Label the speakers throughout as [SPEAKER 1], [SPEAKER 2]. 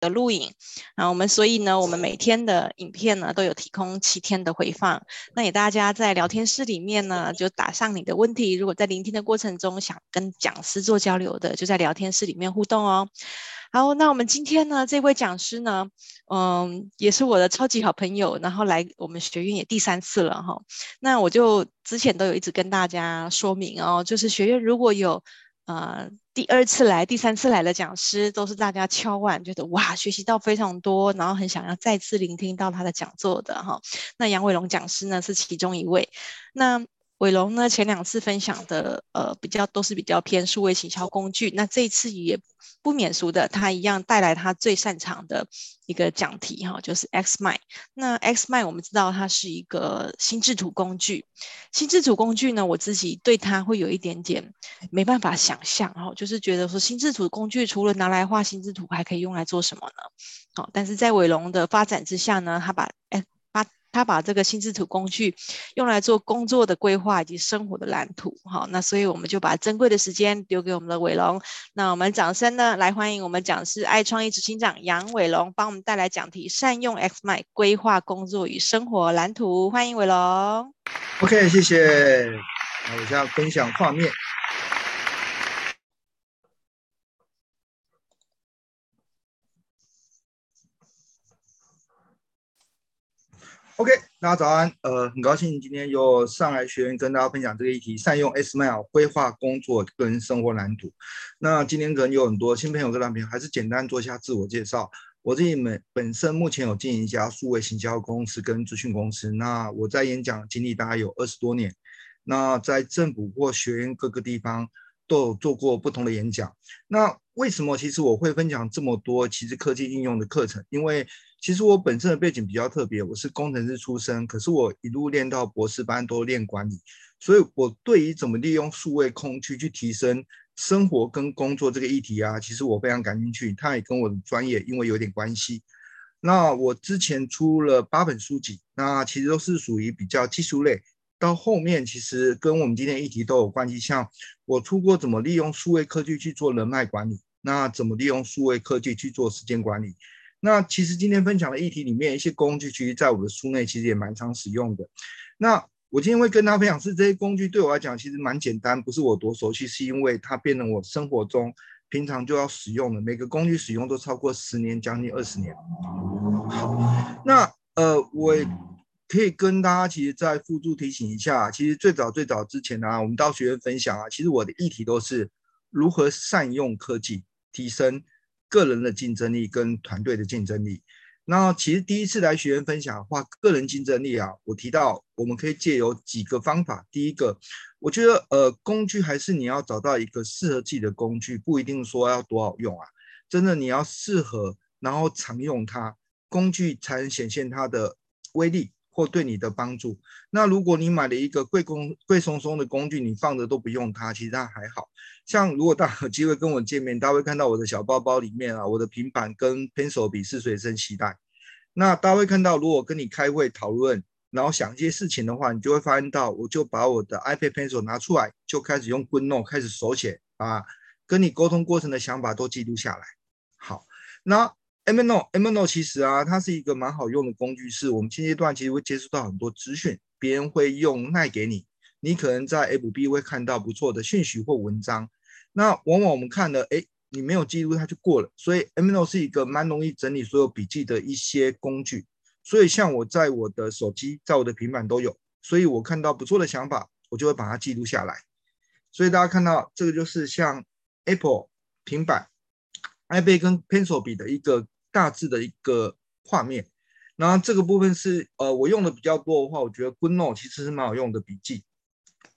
[SPEAKER 1] 的录影啊，我们所以呢，我们每天的影片呢都有提供七天的回放。那也大家在聊天室里面呢，就打上你的问题。如果在聆听的过程中想跟讲师做交流的，就在聊天室里面互动哦。好，那我们今天呢，这位讲师呢，嗯，也是我的超级好朋友，然后来我们学院也第三次了哈。那我就之前都有一直跟大家说明哦，就是学院如果有。呃，第二次来、第三次来的讲师都是大家敲碗，觉得哇，学习到非常多，然后很想要再次聆听到他的讲座的哈。那杨伟龙讲师呢是其中一位。那伟龙呢，前两次分享的呃比较都是比较偏数位行销工具，那这一次也不免俗的，他一样带来他最擅长的一个讲题哈，就是 XMind。那 XMind 我们知道它是一个心智图工具，心智图工具呢，我自己对它会有一点点没办法想象哈，就是觉得说心智图工具除了拿来画心智图，还可以用来做什么呢？好，但是在伟龙的发展之下呢，他把。他把这个心智图工具用来做工作的规划以及生活的蓝图，好，那所以我们就把珍贵的时间留给我们的伟龙。那我们掌声呢，来欢迎我们讲师爱创意执行长杨伟龙，帮我们带来讲题：善用 X m i 规划工作与生活蓝图。欢迎伟龙。
[SPEAKER 2] OK，谢谢。那我现在分享画面。OK，大家早安。呃，很高兴今天又上来学院跟大家分享这个议题：善用 SMIL 规划工作跟生活蓝图。那今天可能有很多新朋友跟老朋友，还是简单做一下自我介绍。我自己本本身目前有经营一家数位行销公司跟资讯公司。那我在演讲经历大概有二十多年。那在政府或学院各个地方都有做过不同的演讲。那为什么其实我会分享这么多其实科技应用的课程？因为其实我本身的背景比较特别，我是工程师出身，可是我一路练到博士班都练管理，所以我对于怎么利用数位空去去提升生活跟工作这个议题啊，其实我非常感兴趣，它也跟我的专业因为有点关系。那我之前出了八本书籍，那其实都是属于比较技术类，到后面其实跟我们今天议题都有关系。像我出过怎么利用数位科技去做人脉管理，那怎么利用数位科技去做时间管理。那其实今天分享的议题里面，一些工具，其实在我的书内其实也蛮常使用的。那我今天会跟大家分享是这些工具对我来讲其实蛮简单，不是我多熟悉，是因为它变成我生活中平常就要使用的。每个工具使用都超过十年，将近二十年。好，那呃，我可以跟大家其实再附注提醒一下，其实最早最早之前啊，我们到学院分享啊，其实我的议题都是如何善用科技提升。个人的竞争力跟团队的竞争力。那其实第一次来学院分享的话，个人竞争力啊，我提到我们可以借由几个方法。第一个，我觉得呃，工具还是你要找到一个适合自己的工具，不一定说要多好用啊。真的你要适合，然后常用它，工具才能显现它的威力。或对你的帮助。那如果你买了一个贵工贵松松的工具，你放着都不用它，其实它还好。像如果大家有机会跟我见面，大家会看到我的小包包里面啊，我的平板跟 pencil 笔是随身携带。那大家会看到，如果跟你开会讨论，然后想一些事情的话，你就会发现到，我就把我的 iPad pencil 拿出来，就开始用 GoodNote 开始手写啊，跟你沟通过程的想法都记录下来。好，那。Evernote，Evernote 其实啊，它是一个蛮好用的工具，是我们现阶段其实会接触到很多资讯，别人会用卖给你，你可能在 FB 会看到不错的讯息或文章，那往往我们看了，哎，你没有记录它就过了，所以 Evernote 是一个蛮容易整理所有笔记的一些工具，所以像我在我的手机，在我的平板都有，所以我看到不错的想法，我就会把它记录下来，所以大家看到这个就是像 Apple 平板、iPad 跟 Pencil 比的一个。大致的一个画面，那这个部分是呃我用的比较多的话，我觉得 GoodNote 其实是蛮好用的笔记。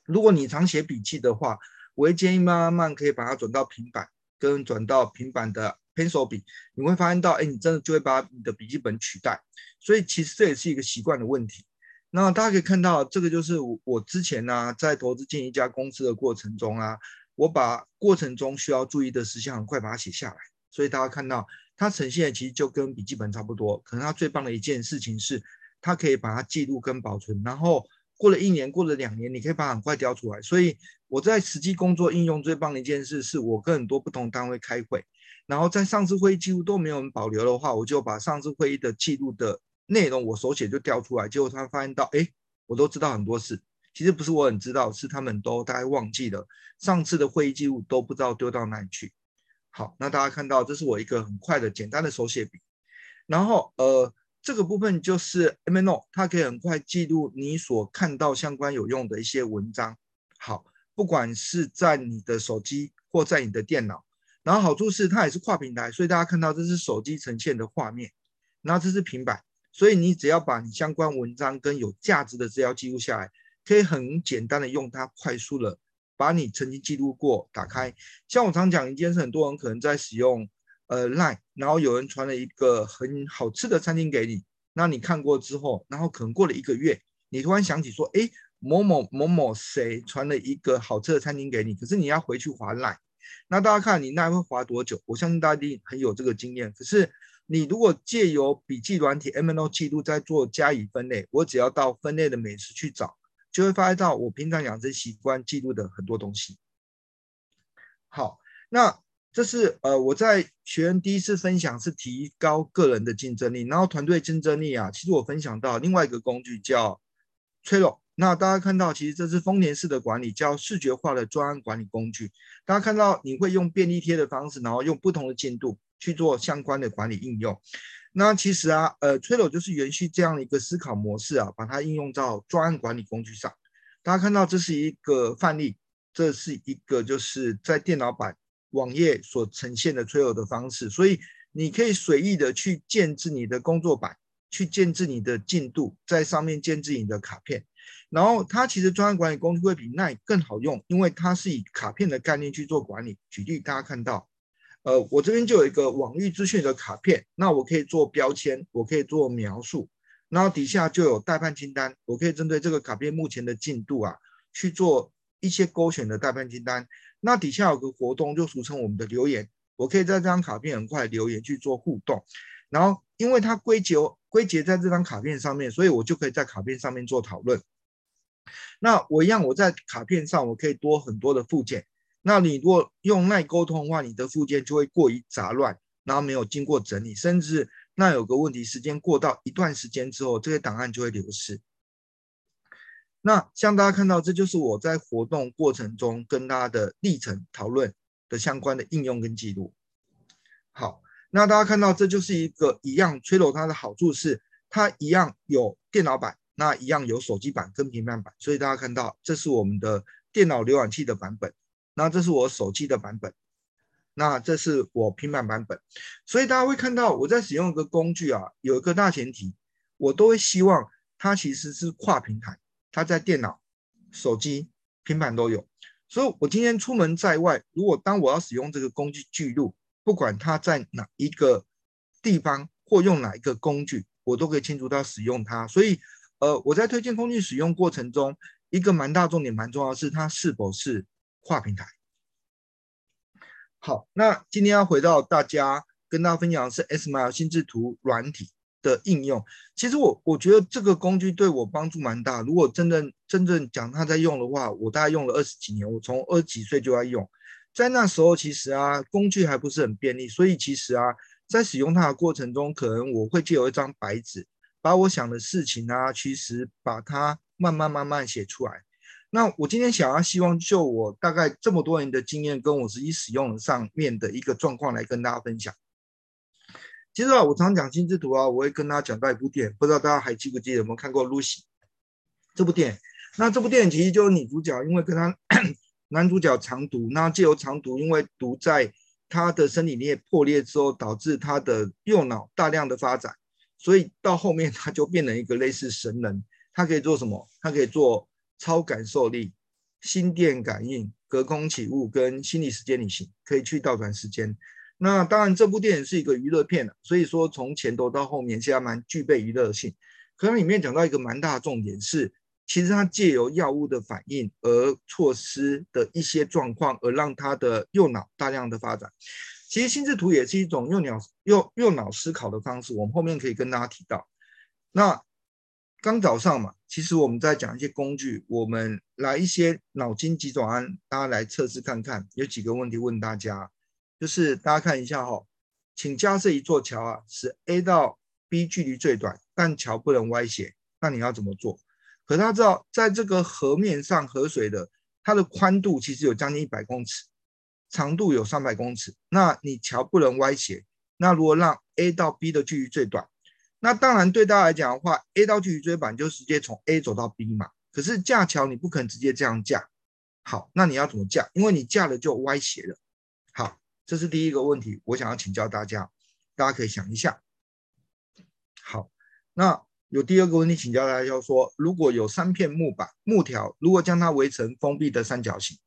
[SPEAKER 2] 如果你常写笔记的话，我会建议慢慢慢可以把它转到平板，跟转到平板的 Pencil 笔，你会发现到，哎，你真的就会把你的笔记本取代。所以其实这也是一个习惯的问题。那大家可以看到，这个就是我我之前呢、在投资进一家公司的过程中啊，我把过程中需要注意的事项很快把它写下来。所以大家看到。它呈现的其实就跟笔记本差不多，可能它最棒的一件事情是，它可以把它记录跟保存，然后过了一年，过了两年，你可以把它很快调出来。所以我在实际工作应用最棒的一件事，是我跟很多不同单位开会，然后在上次会议记录都没有人保留的话，我就把上次会议的记录的内容我手写就调出来。结果他发现到，哎，我都知道很多事。其实不是我很知道，是他们都大概忘记了上次的会议记录都不知道丢到哪里去。好，那大家看到这是我一个很快的简单的手写笔，然后呃。这个部分就是 MNO，它可以很快记录你所看到相关有用的一些文章。好，不管是在你的手机或在你的电脑，然后好处是它也是跨平台，所以大家看到这是手机呈现的画面，然后这是平板，所以你只要把你相关文章跟有价值的资料记录下来，可以很简单的用它快速的把你曾经记录过打开。像我常讲一件事，很多人可能在使用。呃，Line，然后有人传了一个很好吃的餐厅给你，那你看过之后，然后可能过了一个月，你突然想起说，哎，某某某某谁传了一个好吃的餐厅给你，可是你要回去划 Line，那大家看你那会划多久？我相信大家一定很有这个经验。可是你如果借由笔记软体 MNO 记录再做加以分类，我只要到分类的美食去找，就会发现到我平常养成习惯记录的很多东西。好，那。这是呃，我在学员第一次分享是提高个人的竞争力，然后团队竞争力啊。其实我分享到另外一个工具叫 Trello，那大家看到其实这是丰田式的管理，叫视觉化的专案管理工具。大家看到你会用便利贴的方式，然后用不同的进度去做相关的管理应用。那其实啊，呃，Trello 就是延续这样的一个思考模式啊，把它应用到专案管理工具上。大家看到这是一个范例，这是一个就是在电脑版。网页所呈现的 Trello 的方式，所以你可以随意的去建置你的工作板，去建置你的进度，在上面建置你的卡片。然后它其实专案管理工具会比 Line 更好用，因为它是以卡片的概念去做管理。举例，大家看到，呃，我这边就有一个网域资讯的卡片，那我可以做标签，我可以做描述，然后底下就有待办清单，我可以针对这个卡片目前的进度啊，去做一些勾选的待办清单。那底下有个活动，就俗称我们的留言，我可以在这张卡片很快留言去做互动，然后因为它归结归结在这张卡片上面，所以我就可以在卡片上面做讨论。那我一样，我在卡片上我可以多很多的附件。那你如果用耐沟通的话，你的附件就会过于杂乱，然后没有经过整理，甚至那有个问题，时间过到一段时间之后，这些档案就会流失。那像大家看到，这就是我在活动过程中跟大家的历程讨论的相关的应用跟记录。好，那大家看到，这就是一个一样 t r 它的好处是它一样有电脑版，那一样有手机版跟平板版。所以大家看到，这是我们的电脑浏览器的版本，那这是我手机的版本，那这是我平板版本。所以大家会看到，我在使用一个工具啊，有一个大前提，我都会希望它其实是跨平台。它在电脑、手机、平板都有，所以我今天出门在外，如果当我要使用这个工具记录，不管它在哪一个地方或用哪一个工具，我都可以清楚到使用它。所以，呃，我在推荐工具使用过程中，一个蛮大重点、蛮重要是它是否是跨平台。好，那今天要回到大家跟大家分享的是 SMILE 心智图软体。的应用，其实我我觉得这个工具对我帮助蛮大。如果真正真正讲他在用的话，我大概用了二十几年，我从二十几岁就在用。在那时候，其实啊，工具还不是很便利，所以其实啊，在使用它的过程中，可能我会借由一张白纸，把我想的事情啊，其实把它慢慢慢慢写出来。那我今天想要希望就我大概这么多年的经验，跟我实际使用上面的一个状况来跟大家分享。其实啊，我常讲心智图啊，我会跟大家讲到一部电影，不知道大家还记不记得有没有看过《Lucy》这部电影？那这部电影其实就是女主角因为跟她 男主角藏毒，那借由藏毒，因为毒在她的身体里破裂之后，导致她的右脑大量的发展，所以到后面她就变成一个类似神人。她可以做什么？她可以做超感受力、心电感应、隔空起雾跟心理时间旅行，可以去倒转时间。那当然，这部电影是一个娱乐片，所以说从前头到后面，其实还蛮具备娱乐性。可能里面讲到一个蛮大的重点是，其实它借由药物的反应而错失的一些状况，而让他的右脑大量的发展。其实心智图也是一种右脑右右脑思考的方式，我们后面可以跟大家提到。那刚早上嘛，其实我们在讲一些工具，我们来一些脑筋急转弯，大家来测试看看。有几个问题问大家，就是大家看一下哈、哦，请假设一座桥啊，是 A 到 B 距离最短，但桥不能歪斜，那你要怎么做？可大家知道，在这个河面上河水的它的宽度其实有将近一百公尺，长度有三百公尺，那你桥不能歪斜，那如果让 A 到 B 的距离最短？那当然，对大家来讲的话，A 到距离最短就直接从 A 走到 B 嘛。可是架桥你不可能直接这样架，好，那你要怎么架？因为你架了就歪斜了。好，这是第一个问题，我想要请教大家，大家可以想一下。好，那有第二个问题请教大家，就说，如果有三片木板、木条，如果将它围成封闭的三角形，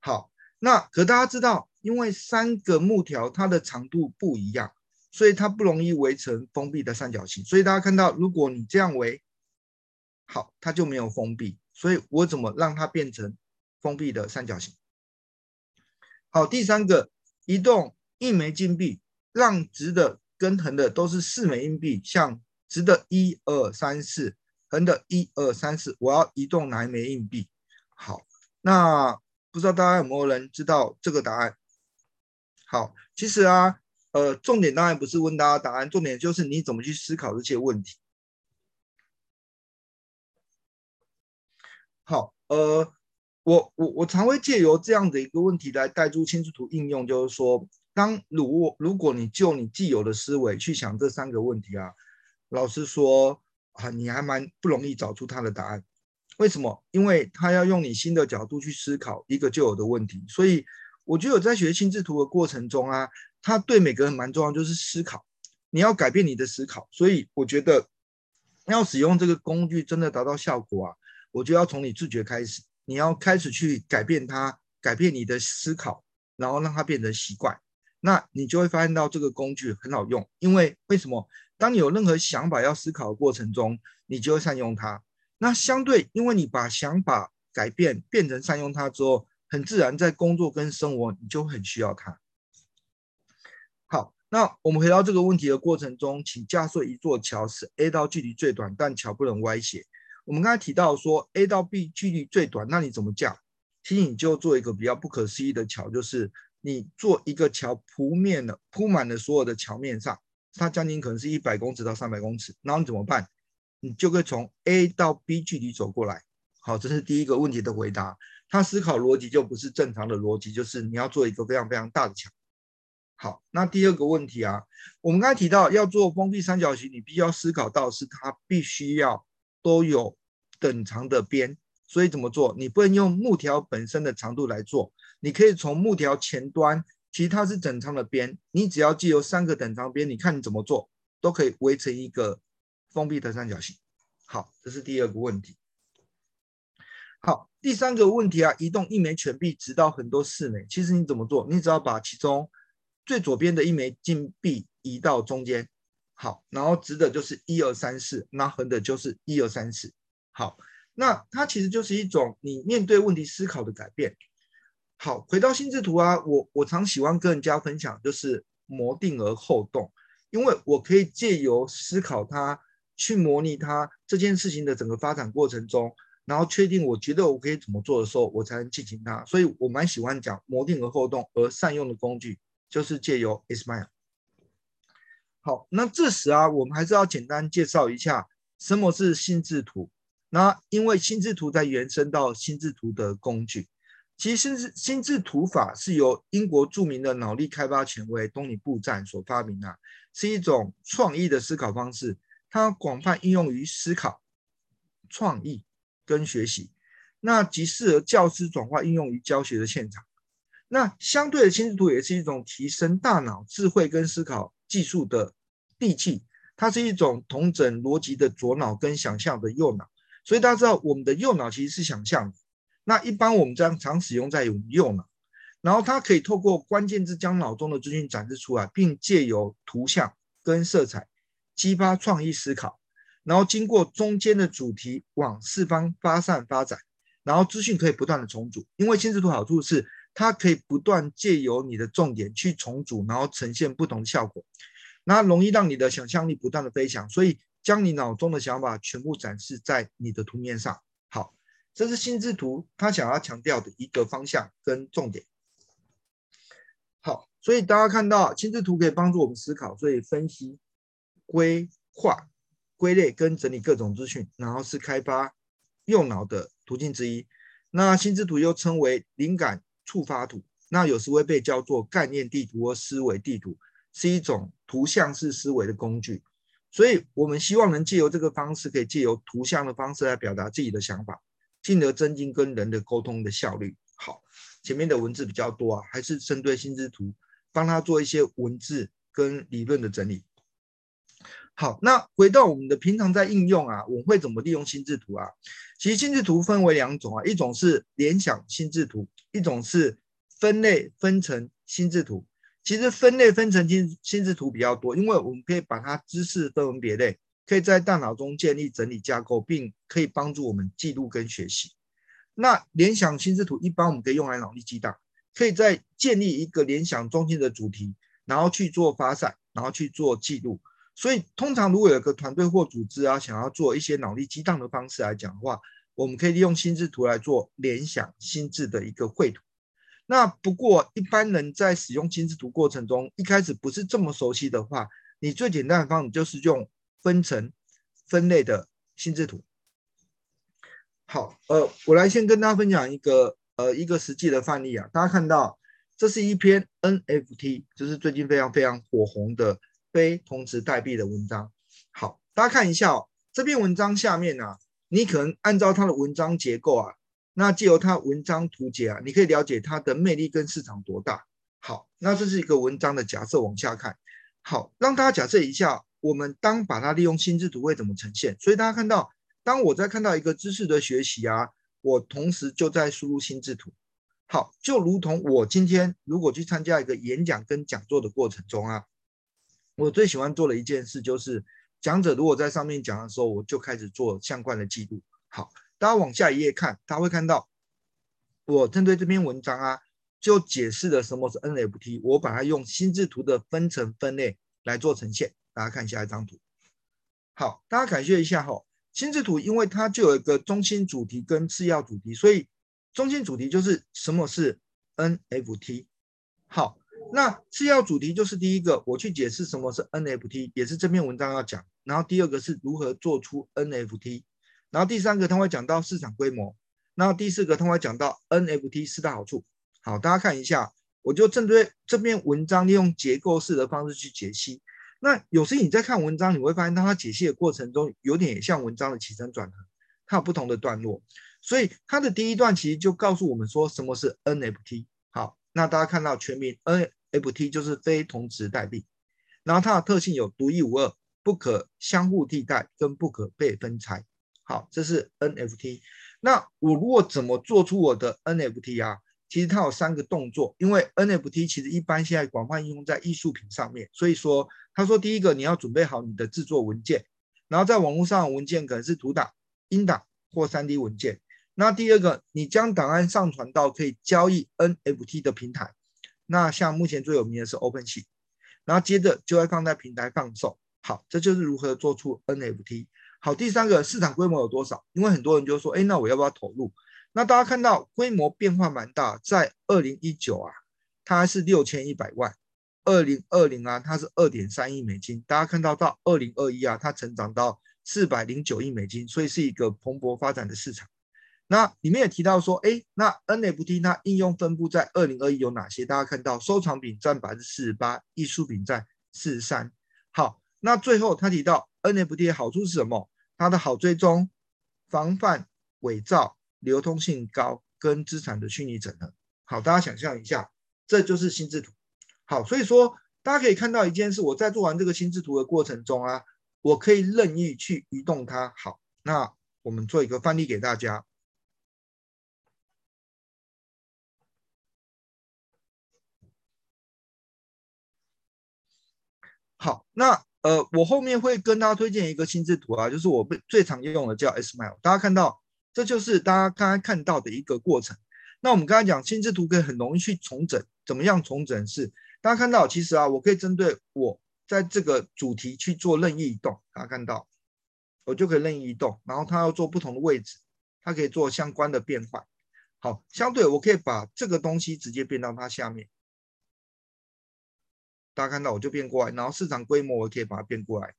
[SPEAKER 2] 好，那可大家知道，因为三个木条它的长度不一样。所以它不容易围成封闭的三角形，所以大家看到，如果你这样围，好，它就没有封闭。所以我怎么让它变成封闭的三角形？好，第三个，移动一枚金币，让直的跟横的都是四枚硬币，像直的一二三四，横的一二三四，我要移动哪一枚硬币？好，那不知道大家有没有人知道这个答案？好，其实啊。呃，重点当然不是问大家答案，重点就是你怎么去思考这些问题。好，呃，我我我常会借由这样的一个问题来带出心智图应用，就是说，当如果如果你就你既有的思维去想这三个问题啊，老实说啊，你还蛮不容易找出它的答案。为什么？因为他要用你新的角度去思考一个旧有的问题，所以我觉得在学心智图的过程中啊。它对每个人蛮重要，就是思考，你要改变你的思考。所以我觉得要使用这个工具真的达到效果啊，我就要从你自觉开始，你要开始去改变它，改变你的思考，然后让它变成习惯。那你就会发现到这个工具很好用，因为为什么？当你有任何想法要思考的过程中，你就会善用它。那相对，因为你把想法改变变成善用它之后，很自然在工作跟生活你就很需要它。那我们回到这个问题的过程中，请架设一座桥，是 A 到距离最短，但桥不能歪斜。我们刚才提到说 A 到 B 距离最短，那你怎么架？其实你就做一个比较不可思议的桥，就是你做一个桥铺面的铺满了所有的桥面上，它将近可能是一百公尺到三百公尺，然后你怎么办？你就可以从 A 到 B 距离走过来。好，这是第一个问题的回答。他思考逻辑就不是正常的逻辑，就是你要做一个非常非常大的桥。好，那第二个问题啊，我们刚才提到要做封闭三角形，你必须要思考到是它必须要都有等长的边，所以怎么做？你不能用木条本身的长度来做，你可以从木条前端，其实它是等长的边，你只要借由三个等长边，你看你怎么做都可以围成一个封闭的三角形。好，这是第二个问题。好，第三个问题啊，移动一枚钱币直到很多四枚，其实你怎么做？你只要把其中最左边的一枚金币移到中间，好，然后直的就是一二三四，那横的就是一二三四，好，那它其实就是一种你面对问题思考的改变。好，回到心智图啊，我我常喜欢跟人家分享，就是谋定而后动，因为我可以借由思考它，去模拟它这件事情的整个发展过程中，然后确定我觉得我可以怎么做的时候，我才能进行它。所以我蛮喜欢讲谋定而后动而善用的工具。就是借由 Ismail。好，那这时啊，我们还是要简单介绍一下什么是心智图。那因为心智图在延伸到心智图的工具，其实心智心智图法是由英国著名的脑力开发权威东尼布赞所发明的，是一种创意的思考方式，它广泛应用于思考、创意跟学习，那极适合教师转化应用于教学的现场。那相对的心智图也是一种提升大脑智慧跟思考技术的利器，它是一种统整逻辑的左脑跟想象的右脑。所以大家知道，我们的右脑其实是想象。那一般我们这样常使用在我们右脑，然后它可以透过关键字将脑中的资讯展示出来，并借由图像跟色彩激发创意思考，然后经过中间的主题往四方发散发展，然后资讯可以不断的重组。因为心智图好处是。它可以不断借由你的重点去重组，然后呈现不同的效果，那容易让你的想象力不断的飞翔。所以将你脑中的想法全部展示在你的图面上。好，这是心智图它想要强调的一个方向跟重点。好，所以大家看到心智图可以帮助我们思考，所以分析、规划、归类跟整理各种资讯，然后是开发右脑的途径之一。那心智图又称为灵感触发图，那有时会被叫做概念地图或思维地图，是一种图像式思维的工具。所以我们希望能借由这个方式，可以借由图像的方式来表达自己的想法，进而增进跟人的沟通的效率。好，前面的文字比较多啊，还是针对心智图，帮他做一些文字跟理论的整理。好，那回到我们的平常在应用啊，我们会怎么利用心智图啊？其实心智图分为两种啊，一种是联想心智图，一种是分类分层心智图。其实分类分层心心智图比较多，因为我们可以把它知识分门别类，可以在大脑中建立整理架构，并可以帮助我们记录跟学习。那联想心智图一般我们可以用来脑力激荡，可以在建立一个联想中心的主题，然后去做发散，然后去做记录。所以，通常如果有个团队或组织啊，想要做一些脑力激荡的方式来讲的话，我们可以利用心智图来做联想心智的一个绘图。那不过，一般人在使用心智图过程中，一开始不是这么熟悉的话，你最简单的方式就是用分层分类的心智图。好，呃，我来先跟大家分享一个呃一个实际的范例啊，大家看到这是一篇 NFT，就是最近非常非常火红的。非同质代币的文章，好，大家看一下哦。这篇文章下面啊，你可能按照它的文章结构啊，那借由它文章图解啊，你可以了解它的魅力跟市场多大。好，那这是一个文章的假设，往下看。好，让大家假设一下，我们当把它利用心智图会怎么呈现？所以大家看到，当我在看到一个知识的学习啊，我同时就在输入心智图。好，就如同我今天如果去参加一个演讲跟讲座的过程中啊。我最喜欢做的一件事就是，讲者如果在上面讲的时候，我就开始做相关的记录。好，大家往下一页看，大家会看到我针对这篇文章啊，就解释了什么是 NFT，我把它用心智图的分层分类来做呈现。大家看下一张图。好，大家感谢一下哈，心智图因为它就有一个中心主题跟次要主题，所以中心主题就是什么是 NFT。好。那次要主题就是第一个，我去解释什么是 NFT，也是这篇文章要讲。然后第二个是如何做出 NFT，然后第三个他会讲到市场规模，然后第四个他会讲到 NFT 四大好处。好，大家看一下，我就针对这篇文章利用结构式的方式去解析。那有时你在看文章，你会发现当他解析的过程中，有点像文章的起承转合，它有不同的段落。所以它的第一段其实就告诉我们说什么是 NFT。好。那大家看到全名 NFT 就是非同质代币，然后它的特性有独一无二、不可相互替代跟不可被分拆。好，这是 NFT。那我如果怎么做出我的 NFT 啊？其实它有三个动作，因为 NFT 其实一般现在广泛应用在艺术品上面，所以说他说第一个你要准备好你的制作文件，然后在网络上的文件可能是图档、音档或 3D 文件。那第二个，你将档案上传到可以交易 NFT 的平台，那像目前最有名的是 OpenSea，然后接着就会放在平台放售。好，这就是如何做出 NFT。好，第三个市场规模有多少？因为很多人就说，哎，那我要不要投入？那大家看到规模变化蛮大，在二零一九啊，它是六千一百万；二零二零啊，它是二点三亿美金。大家看到到二零二一啊，它成长到四百零九亿美金，所以是一个蓬勃发展的市场。那里面也提到说，哎，那 NFT 它应用分布在二零二一有哪些？大家看到收藏品占百分之四十八，艺术品占四十三。好，那最后他提到 NFT 的好处是什么？它的好追踪、防范伪造、流通性高，跟资产的虚拟整合。好，大家想象一下，这就是心智图。好，所以说大家可以看到一件事，我在做完这个心智图的过程中啊，我可以任意去移动它。好，那我们做一个范例给大家。好，那呃，我后面会跟大家推荐一个心智图啊，就是我最最常用的叫 SMILE。大家看到，这就是大家刚刚看到的一个过程。那我们刚才讲心智图可以很容易去重整，怎么样重整是？大家看到，其实啊，我可以针对我在这个主题去做任意移动。大家看到，我就可以任意移动，然后它要做不同的位置，它可以做相关的变换。好，相对我可以把这个东西直接变到它下面。大家看到我就变过来，然后市场规模我可以把它变过来。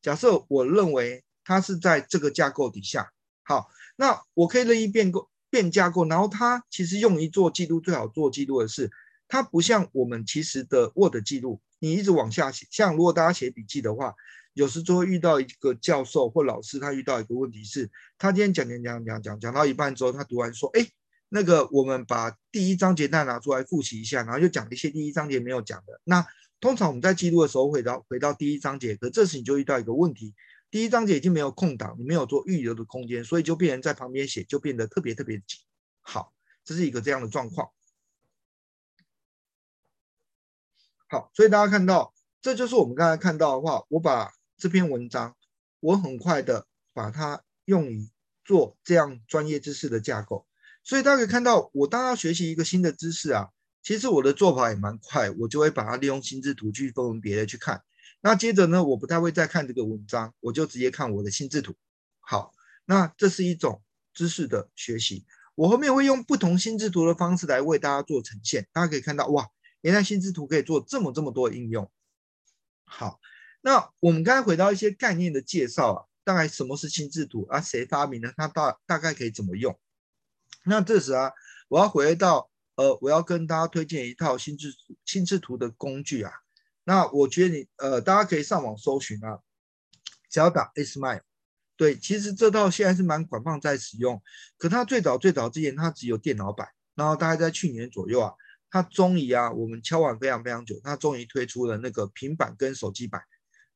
[SPEAKER 2] 假设我认为它是在这个架构底下，好，那我可以任意变构变架构，然后它其实用于做记录最好做记录的是，它不像我们其实的 Word 记录，你一直往下写。像如果大家写笔记的话，有时就会遇到一个教授或老师，他遇到一个问题是，他今天讲讲讲讲讲讲到一半之后，他读完说，哎，那个我们把第一章节再拿出来复习一下，然后就讲一些第一章节没有讲的那。通常我们在记录的时候回到回到第一章节，可这时你就遇到一个问题，第一章节已经没有空档，你没有做预留的空间，所以就变成在旁边写就变得特别特别紧。好，这是一个这样的状况。好，所以大家看到，这就是我们刚才看到的话，我把这篇文章，我很快的把它用于做这样专业知识的架构，所以大家可以看到，我当要学习一个新的知识啊。其实我的做法也蛮快，我就会把它利用心智图去分门别类去看。那接着呢，我不太会再看这个文章，我就直接看我的心智图。好，那这是一种知识的学习。我后面会用不同心智图的方式来为大家做呈现。大家可以看到，哇，原来心智图可以做这么这么多应用。好，那我们刚才回到一些概念的介绍啊，大概什么是心智图啊？谁发明的？它大大概可以怎么用？那这时啊，我要回到。呃，我要跟大家推荐一套心智心智图的工具啊。那我觉得你呃，大家可以上网搜寻啊，只要打 Smile。对，其实这套现在是蛮广泛在使用。可它最早最早之前它只有电脑版，然后大概在去年左右啊，它终于啊，我们敲碗非常非常久，它终于推出了那个平板跟手机版。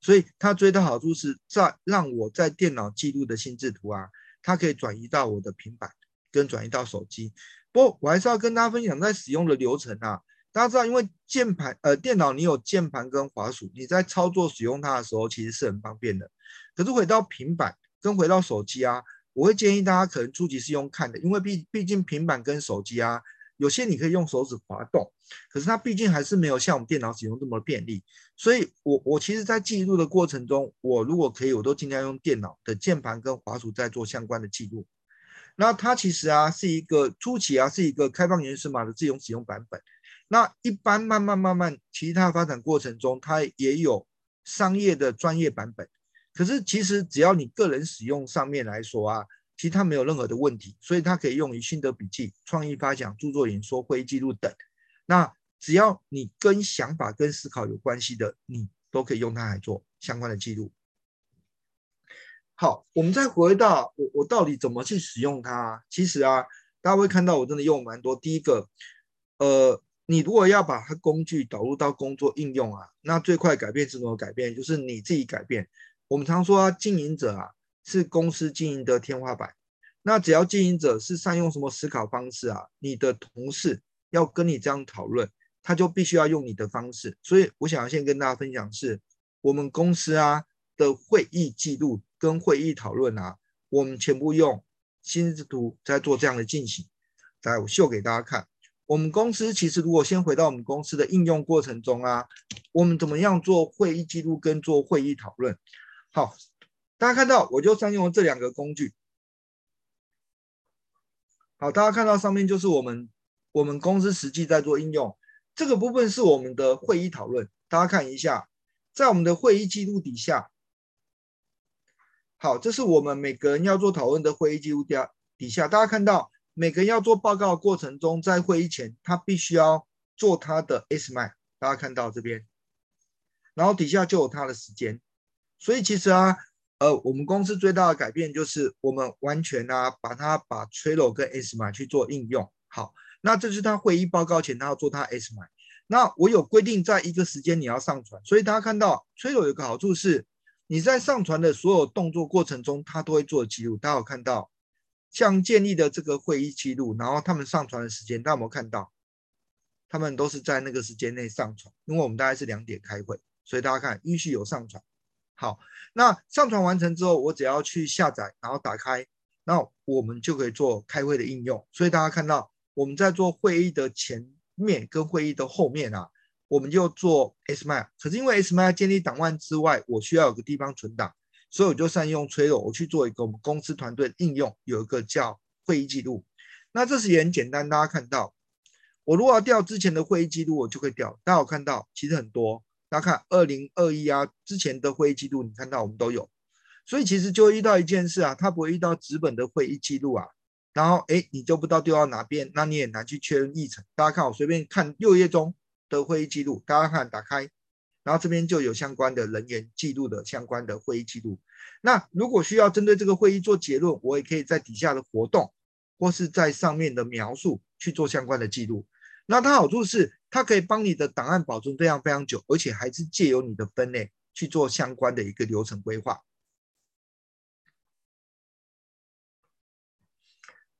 [SPEAKER 2] 所以它最大好处是在让我在电脑记录的心智图啊，它可以转移到我的平板跟转移到手机。不，我还是要跟大家分享在使用的流程啊。大家知道，因为键盘呃电脑你有键盘跟滑鼠，你在操作使用它的时候其实是很方便的。可是回到平板跟回到手机啊，我会建议大家可能初级是用看的，因为毕毕竟平板跟手机啊，有些你可以用手指滑动，可是它毕竟还是没有像我们电脑使用这么便利。所以我我其实在记录的过程中，我如果可以，我都尽量用电脑的键盘跟滑鼠在做相关的记录。那它其实啊是一个初期啊是一个开放原始码的自由使用版本。那一般慢慢慢慢，其他发展过程中，它也有商业的专业版本。可是其实只要你个人使用上面来说啊，其实它没有任何的问题，所以它可以用于心得笔记、创意发想、著作演说、会议记录等。那只要你跟想法跟思考有关系的，你都可以用它来做相关的记录。好，我们再回到我，我到底怎么去使用它？其实啊，大家会看到我真的用蛮多。第一个，呃，你如果要把它工具导入到工作应用啊，那最快改变是什么改变？就是你自己改变。我们常说啊，经营者啊是公司经营的天花板。那只要经营者是善用什么思考方式啊，你的同事要跟你这样讨论，他就必须要用你的方式。所以我想要先跟大家分享是，我们公司啊的会议记录。跟会议讨论啊，我们全部用心智图在做这样的进行。来，我秀给大家看。我们公司其实如果先回到我们公司的应用过程中啊，我们怎么样做会议记录跟做会议讨论？好，大家看到我就善用了这两个工具。好，大家看到上面就是我们我们公司实际在做应用。这个部分是我们的会议讨论，大家看一下，在我们的会议记录底下。好，这是我们每个人要做讨论的会议记录底底下，大家看到每个人要做报告的过程中，在会议前他必须要做他的 S m i 大家看到这边，然后底下就有他的时间。所以其实啊，呃，我们公司最大的改变就是我们完全啊，把它把 Trello 跟 S m i 去做应用。好，那这是他会议报告前他要做他 S m i。那我有规定，在一个时间你要上传，所以大家看到 Trello 有个好处是。你在上传的所有动作过程中，它都会做记录。大家有看到，像建立的这个会议记录，然后他们上传的时间，大家有没有看到？他们都是在那个时间内上传，因为我们大概是两点开会，所以大家看依序有上传。好，那上传完成之后，我只要去下载，然后打开，那我们就可以做开会的应用。所以大家看到，我们在做会议的前面跟会议的后面啊。我们就做 SMILE，可是因为 SMILE 建立档案之外，我需要有个地方存档，所以我就善用 Trello，我去做一个我们公司团队应用，有一个叫会议记录。那这是也很简单，大家看到，我如果要调之前的会议记录，我就可以调。大家有看到，其实很多，大家看二零二一啊之前的会议记录，你看到我们都有。所以其实就会遇到一件事啊，他不会遇到纸本的会议记录啊，然后哎，你就不知道丢到哪边，那你也难去确认议程。大家看我随便看六页中的会议记录，大家看打开，然后这边就有相关的人员记录的相关的会议记录。那如果需要针对这个会议做结论，我也可以在底下的活动，或是在上面的描述去做相关的记录。那它好处是，它可以帮你的档案保存非常非常久，而且还是借由你的分类去做相关的一个流程规划。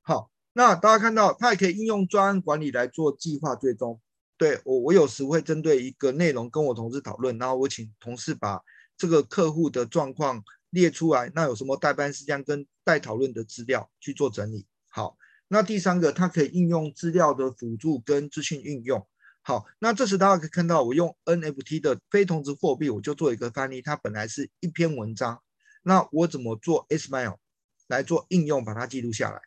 [SPEAKER 2] 好，那大家看到，它也可以应用专案管理来做计划追踪。对，我，我有时会针对一个内容跟我同事讨论，然后我请同事把这个客户的状况列出来，那有什么待办事项跟待讨论的资料去做整理。好，那第三个，它可以应用资料的辅助跟资讯运用。好，那这时大家可以看到，我用 NFT 的非同质货币，我就做一个翻译，它本来是一篇文章，那我怎么做 Smail 来做应用，把它记录下来。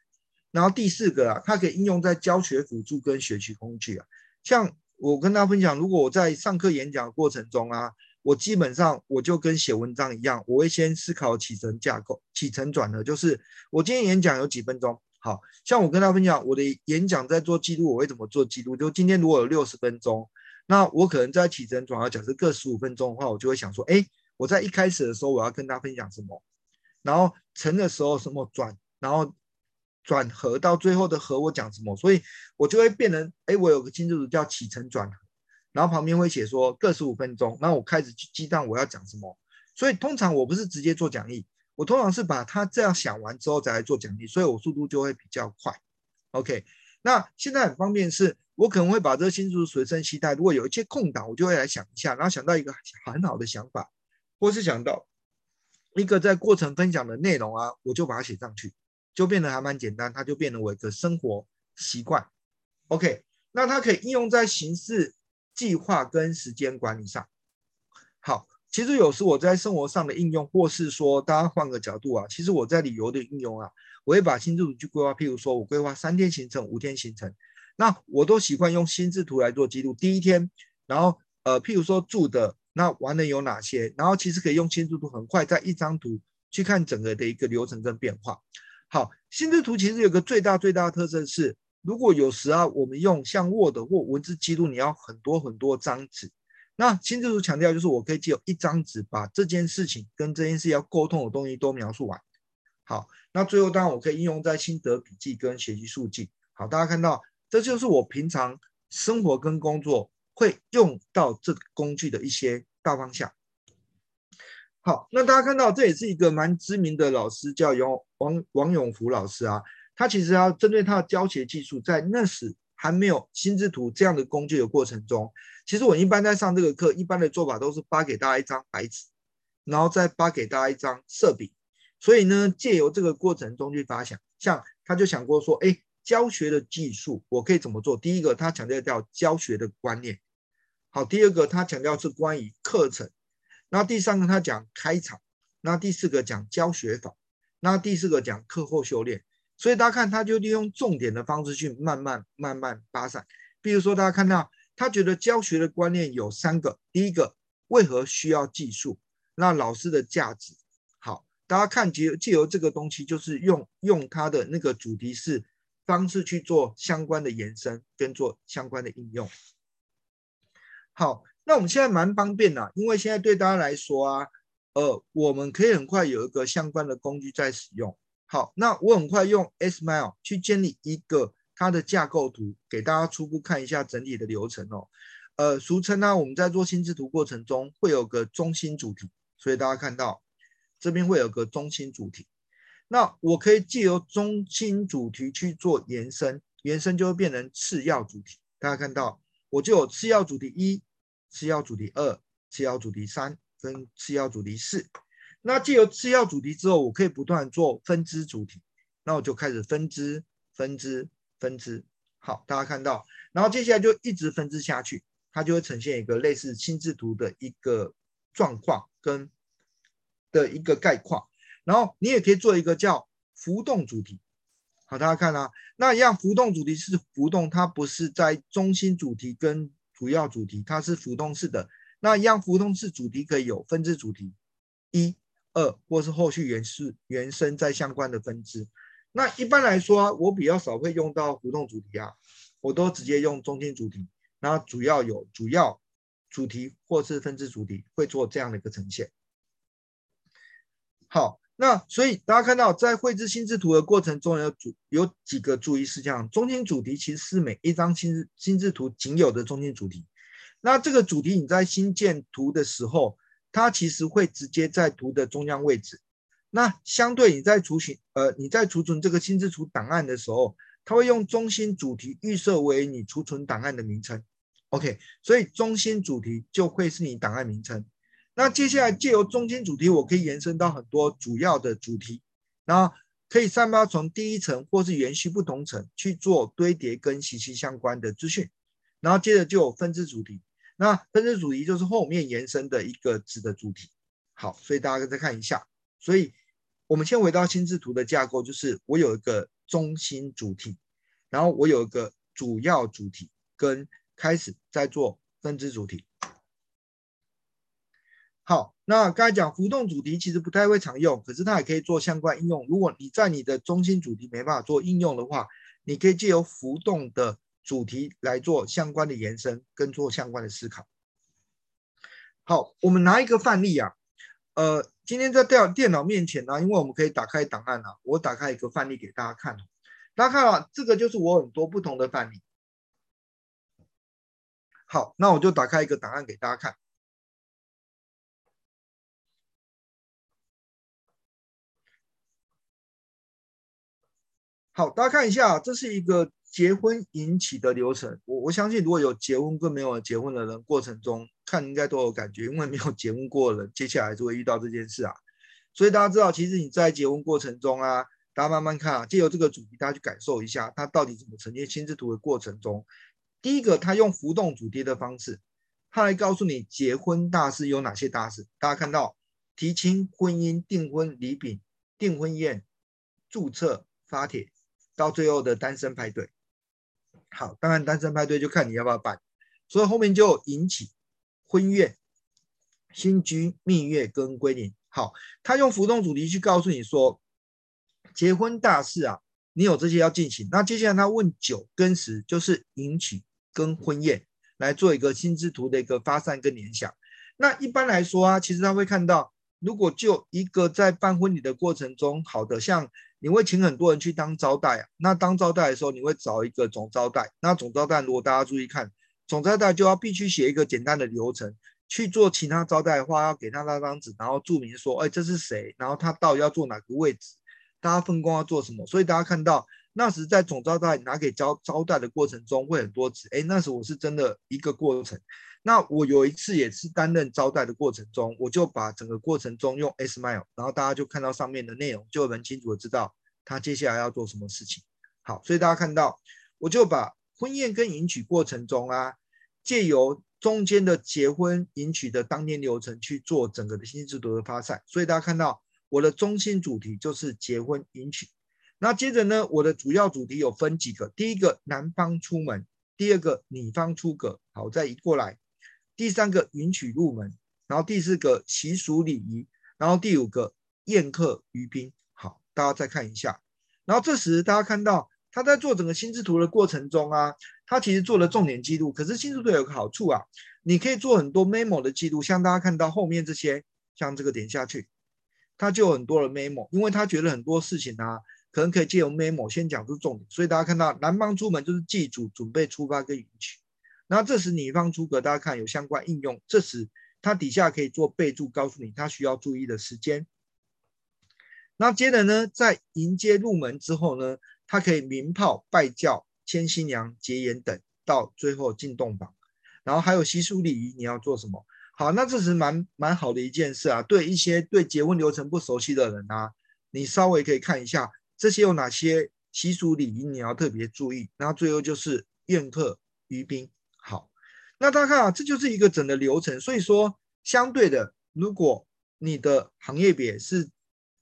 [SPEAKER 2] 然后第四个啊，它可以应用在教学辅助跟学习工具啊。像我跟大家分享，如果我在上课演讲的过程中啊，我基本上我就跟写文章一样，我会先思考起承架构、起承转合，就是我今天演讲有几分钟。好像我跟大家分享，我的演讲在做记录，我会怎么做记录？就今天如果有六十分钟，那我可能在起承转合，假设各十五分钟的话，我就会想说，哎，我在一开始的时候我要跟大家分享什么，然后成的时候什么转，然后。转合到最后的合，我讲什么？所以我就会变成，哎，我有个进度叫起承转合，然后旁边会写说各十五分钟，那我开始去记账我要讲什么。所以通常我不是直接做讲义，我通常是把它这样想完之后再来做讲义，所以我速度就会比较快。OK，那现在很方便是，我可能会把这个新度随身携带，如果有一些空档，我就会来想一下，然后想到一个很好的想法，或是想到一个在过程分享的内容啊，我就把它写上去。就变得还蛮简单，它就变成我一个生活习惯。OK，那它可以应用在行事计划跟时间管理上。好，其实有时我在生活上的应用，或是说大家换个角度啊，其实我在旅游的应用啊，我会把心智图去规划。譬如说我规划三天行程、五天行程，那我都习惯用心智图来做记录。第一天，然后呃，譬如说住的那玩的有哪些，然后其实可以用心智图很快在一张图去看整个的一个流程跟变化。好，心智图其实有个最大最大的特色是，如果有时啊，我们用像 Word 或文字记录，你要很多很多张纸。那心智图强调就是，我可以只有一张纸，把这件事情跟这件事要沟通的东西都描述完。好，那最后当然我可以应用在心得笔记跟学习速记。好，大家看到，这就是我平常生活跟工作会用到这个工具的一些大方向。好，那大家看到，这也是一个蛮知名的老师，叫王王王永福老师啊。他其实要针对他的教学技术，在那时还没有心智图这样的工具的过程中，其实我一般在上这个课，一般的做法都是发给大家一张白纸，然后再发给大家一张色笔。所以呢，借由这个过程中去发想，像他就想过说，哎，教学的技术我可以怎么做？第一个，他强调叫教学的观念。好，第二个，他强调是关于课程。那第三个他讲开场，那第四个讲教学法，那第四个讲课后修炼。所以大家看，他就利用重点的方式去慢慢慢慢发散。比如说，大家看到他觉得教学的观念有三个，第一个为何需要技术？那老师的价值。好，大家看借借由这个东西，就是用用他的那个主题式方式去做相关的延伸跟做相关的应用。好。那我们现在蛮方便的，因为现在对大家来说啊，呃，我们可以很快有一个相关的工具在使用。好，那我很快用 Smile 去建立一个它的架构图，给大家初步看一下整体的流程哦。呃，俗称呢，我们在做心智图过程中会有个中心主题，所以大家看到这边会有个中心主题。那我可以借由中心主题去做延伸，延伸就会变成次要主题。大家看到我就有次要主题一。次要主题二、次要主题三跟次要主题四，那借由次要主题之后，我可以不断做分支主题，那我就开始分支、分支、分支。好，大家看到，然后接下来就一直分支下去，它就会呈现一个类似心智图的一个状况跟的一个概况。然后你也可以做一个叫浮动主题。好，大家看啊，那一样浮动主题是浮动，它不是在中心主题跟主要主题，它是浮动式的。那一样浮动式主题可以有分支主题一、二，或是后续原是原生在相关的分支。那一般来说，我比较少会用到浮动主题啊，我都直接用中心主题。然后主要有主要主题或是分支主题会做这样的一个呈现。好。那所以大家看到，在绘制心智图的过程中，有主有几个注意事项。中心主题其实是每一张心智心智图仅有的中心主题。那这个主题你在新建图的时候，它其实会直接在图的中央位置。那相对你在储存呃你在储存这个心智图档案的时候，它会用中心主题预设为你储存档案的名称。OK，所以中心主题就会是你档案名称。那接下来借由中心主题，我可以延伸到很多主要的主题，然后可以散发从第一层或是延续不同层去做堆叠跟息息相关的资讯，然后接着就有分支主题，那分支主题就是后面延伸的一个子的主题。好，所以大家再看一下，所以我们先回到心智图的架构，就是我有一个中心主题，然后我有一个主要主题，跟开始在做分支主题。好，那刚才讲浮动主题其实不太会常用，可是它也可以做相关应用。如果你在你的中心主题没办法做应用的话，你可以借由浮动的主题来做相关的延伸跟做相关的思考。好，我们拿一个范例啊，呃，今天在电电脑面前呢、因为我们可以打开档案啊，我打开一个范例给大家看。大家看啊，这个就是我很多不同的范例。好，那我就打开一个档案给大家看。好，大家看一下，这是一个结婚引起的流程。我我相信，如果有结婚跟没有结婚的人，过程中看应该都有感觉，因为没有结婚过的人，接下来就会遇到这件事啊。所以大家知道，其实你在结婚过程中啊，大家慢慢看啊，借由这个主题，大家去感受一下，它到底怎么呈现心智图的过程中。第一个，他用浮动主题的方式，他来告诉你结婚大事有哪些大事。大家看到提亲、婚姻、订婚礼品、订婚宴、注册、发帖。到最后的单身派对，好，当然单身派对就看你要不要办，所以后面就引起、婚宴、新居、蜜月跟归零。好，他用浮动主题去告诉你说，结婚大事啊，你有这些要进行。那接下来他问九跟十，就是迎娶跟婚宴，来做一个心智图的一个发散跟联想。那一般来说啊，其实他会看到，如果就一个在办婚礼的过程中，好的像。你会请很多人去当招待啊，那当招待的时候，你会找一个总招待。那总招待如果大家注意看，总招待就要必须写一个简单的流程去做其他招待的话，要给他那张纸，然后注明说，哎，这是谁，然后他到底要坐哪个位置，大家分工要做什么。所以大家看到那时在总招待拿给招招待的过程中，会很多纸。哎，那时我是真的一个过程。那我有一次也是担任招待的过程中，我就把整个过程中用 Smile，然后大家就看到上面的内容，就很清楚的知道他接下来要做什么事情。好，所以大家看到，我就把婚宴跟迎娶过程中啊，借由中间的结婚迎娶的当天流程去做整个的心智图的发散。所以大家看到我的中心主题就是结婚迎娶。那接着呢，我的主要主题有分几个，第一个男方出门，第二个女方出阁。好，再移过来。第三个迎娶入门，然后第四个习俗礼仪，然后第五个宴客于宾。好，大家再看一下。然后这时大家看到他在做整个心智图的过程中啊，他其实做了重点记录。可是心智图有个好处啊，你可以做很多 memo 的记录，像大家看到后面这些，像这个点下去，他就有很多的 memo，因为他觉得很多事情啊，可能可以借由 memo 先讲出重点。所以大家看到南方出门就是祭祖准备出发跟迎娶。那这时女方出阁，大家看有相关应用。这时它底下可以做备注，告诉你他需要注意的时间。那接着呢，在迎接入门之后呢，它可以鸣炮、拜教、牵新娘、结言等，到最后进洞房。然后还有习俗礼仪，你要做什么？好，那这是蛮蛮好的一件事啊。对一些对结婚流程不熟悉的人啊，你稍微可以看一下这些有哪些习俗礼仪，你要特别注意。然后最后就是宴客娱宾。那大家看啊，这就是一个整的流程。所以说，相对的，如果你的行业别是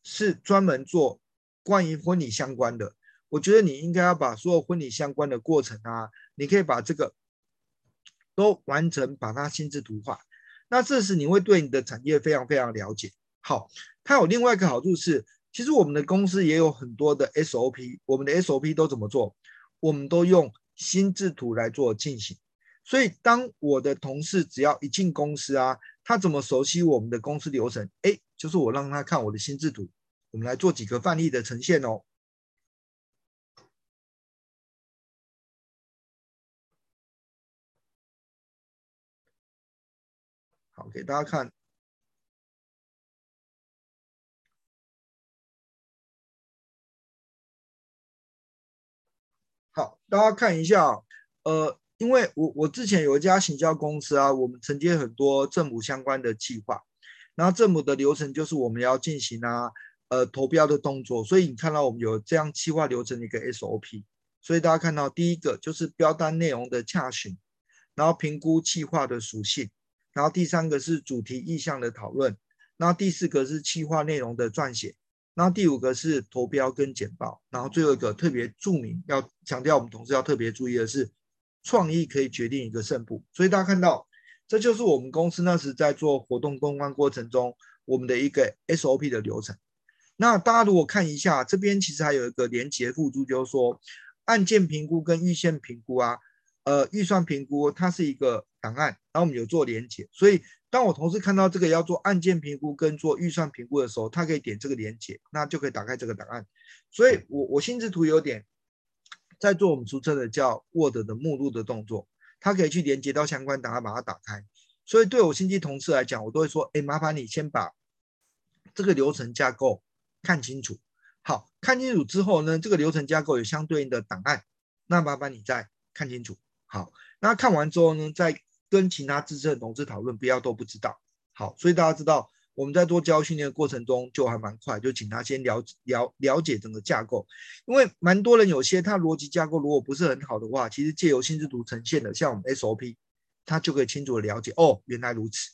[SPEAKER 2] 是专门做关于婚礼相关的，我觉得你应该要把所有婚礼相关的过程啊，你可以把这个都完成，把它心智图画。那这时你会对你的产业非常非常了解。好，它有另外一个好处是，其实我们的公司也有很多的 SOP，我们的 SOP 都怎么做？我们都用心智图来做进行。所以当我的同事只要一进公司啊，他怎么熟悉我们的公司流程？哎，就是我让他看我的心智图。我们来做几个范例的呈现哦。好，给大家看。好，大家看一下，呃，因为我我之前有一家行销公司啊，我们承接很多政府相关的计划，然后政府的流程就是我们要进行啊，呃，投标的动作，所以你看到我们有这样计划流程的一个 SOP，所以大家看到第一个就是标单内容的洽询，然后评估计划的属性，然后第三个是主题意向的讨论，然后第四个是计划内容的撰写。然后第五个是投标跟简报，然后最后一个特别注明要强调，我们同事要特别注意的是，创意可以决定一个胜负。所以大家看到，这就是我们公司那时在做活动公关过程中，我们的一个 SOP 的流程。那大家如果看一下这边，其实还有一个连接附注，就是说案件评估跟预算评估啊，呃，预算评估它是一个档案，然后我们有做连接，所以。当我同事看到这个要做案件评估跟做预算评估的时候，他可以点这个连接，那就可以打开这个档案。所以我我心智图有点在做我们俗称的叫 Word 的目录的动作，他可以去连接到相关档案，把它打开。所以对我新进同事来讲，我都会说：哎，麻烦你先把这个流程架构看清楚。好，看清楚之后呢，这个流程架构有相对应的档案，那麻烦你再看清楚。好，那看完之后呢，再。跟其他资深的同事讨论，不要都不知道。好，所以大家知道我们在做教训练的过程中就还蛮快，就请他先了了了解整个架构，因为蛮多人有些他逻辑架构如果不是很好的话，其实借由心智图呈现的，像我们 SOP，他就可以清楚的了解哦，原来如此。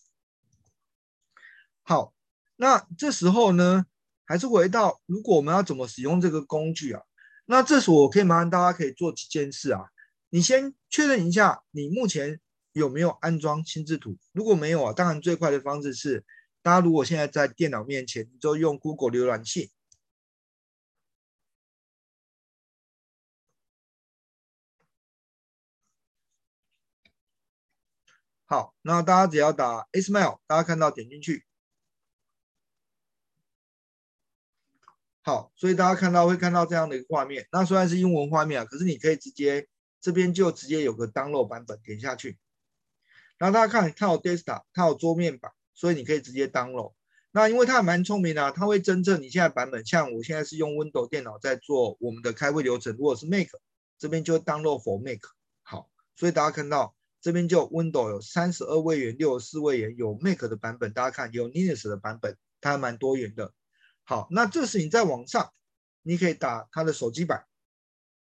[SPEAKER 2] 好，那这时候呢，还是回到如果我们要怎么使用这个工具啊？那这时候我可以麻烦大家可以做几件事啊，你先确认一下你目前。有没有安装心智图？如果没有啊，当然最快的方式是，大家如果现在在电脑面前，你就用 Google 浏览器。好，那大家只要打 Smail，大家看到点进去。好，所以大家看到会看到这样的一个画面。那虽然是英文画面啊，可是你可以直接这边就直接有个 download 版本，点下去。然后大家看，它有 desktop，它有桌面版，所以你可以直接 download。那因为它还蛮聪明的，它会侦测你现在版本。像我现在是用 Windows 电脑在做我们的开会流程，如果是 Mac，这边就 download for Mac。好，所以大家看到这边就 Windows 有三十二位元、六十四位元，有 Mac 的版本，大家看有 Linux 的版本，它还蛮多元的。好，那这时你在网上，你可以打它的手机版。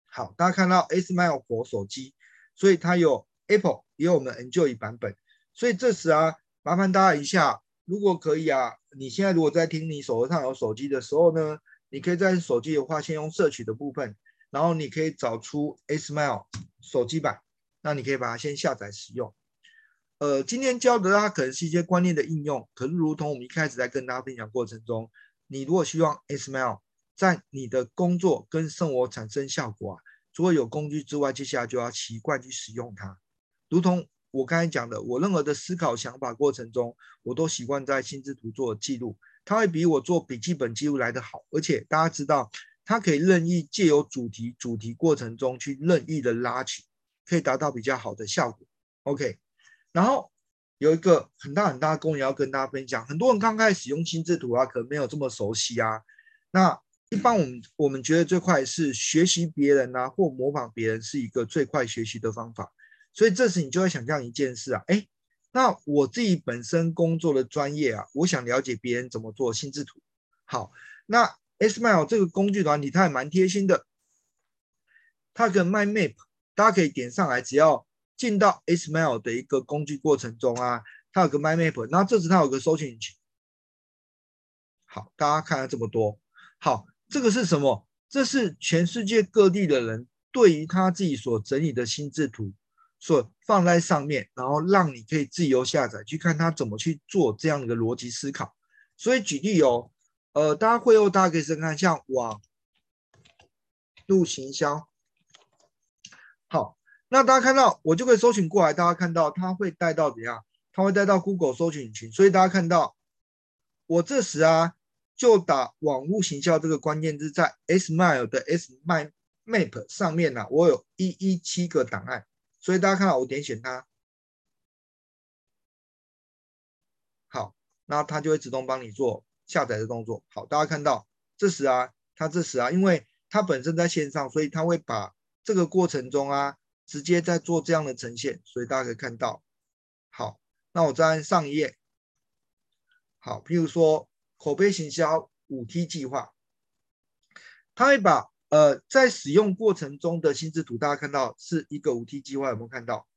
[SPEAKER 2] 好，大家看到 Smail for 手机，所以它有。Apple 也有我们 Enjoy 版本，所以这时啊，麻烦大家一下，如果可以啊，你现在如果在听你手头上有手机的时候呢，你可以在手机的话，先用摄取的部分，然后你可以找出 Smail 手机版，那你可以把它先下载使用。呃，今天教的它可能是一些观念的应用，可是如同我们一开始在跟大家分享过程中，你如果希望 Smail 在你的工作跟生活产生效果啊，除了有工具之外，接下来就要习惯去使用它。如同我刚才讲的，我任何的思考想法过程中，我都习惯在心智图做记录，它会比我做笔记本记录来得好。而且大家知道，它可以任意借由主题，主题过程中去任意的拉取，可以达到比较好的效果。OK，然后有一个很大很大的功能要跟大家分享，很多人刚开始用心智图啊，可能没有这么熟悉啊。那一般我们我们觉得最快是学习别人啊，或模仿别人是一个最快学习的方法。所以这时你就会想象一件事啊，哎，那我自己本身工作的专业啊，我想了解别人怎么做心智图。好，那 Smile 这个工具团体它也蛮贴心的，它跟 My Map，大家可以点上来，只要进到 Smile 的一个工具过程中啊，它有个 My Map，然后这时它有个搜寻引擎，好，大家看了这么多，好，这个是什么？这是全世界各地的人对于他自己所整理的心智图所放在上面，然后让你可以自由下载去看他怎么去做这样的逻辑思考。所以举例哦，呃，大家会后大家可以试看，像网路行销。好，那大家看到我就可以搜寻过来，大家看到它会带到怎样？它会带到 Google 搜寻引擎。所以大家看到我这时啊。就打网络行销这个关键字，在 Smile 的 Smile Map 上面呢、啊，我有一一七个档案，所以大家看到我点选它，好，那它就会自动帮你做下载的动作。好，大家看到这时啊，它这时啊，因为它本身在线上，所以它会把这个过程中啊，直接在做这样的呈现，所以大家可以看到。好，那我再按上一页，好，譬如说。口碑行销五 T 计划，他会把呃在使用过程中的心智图，大家看到是一个五 T 计划，有没有看到？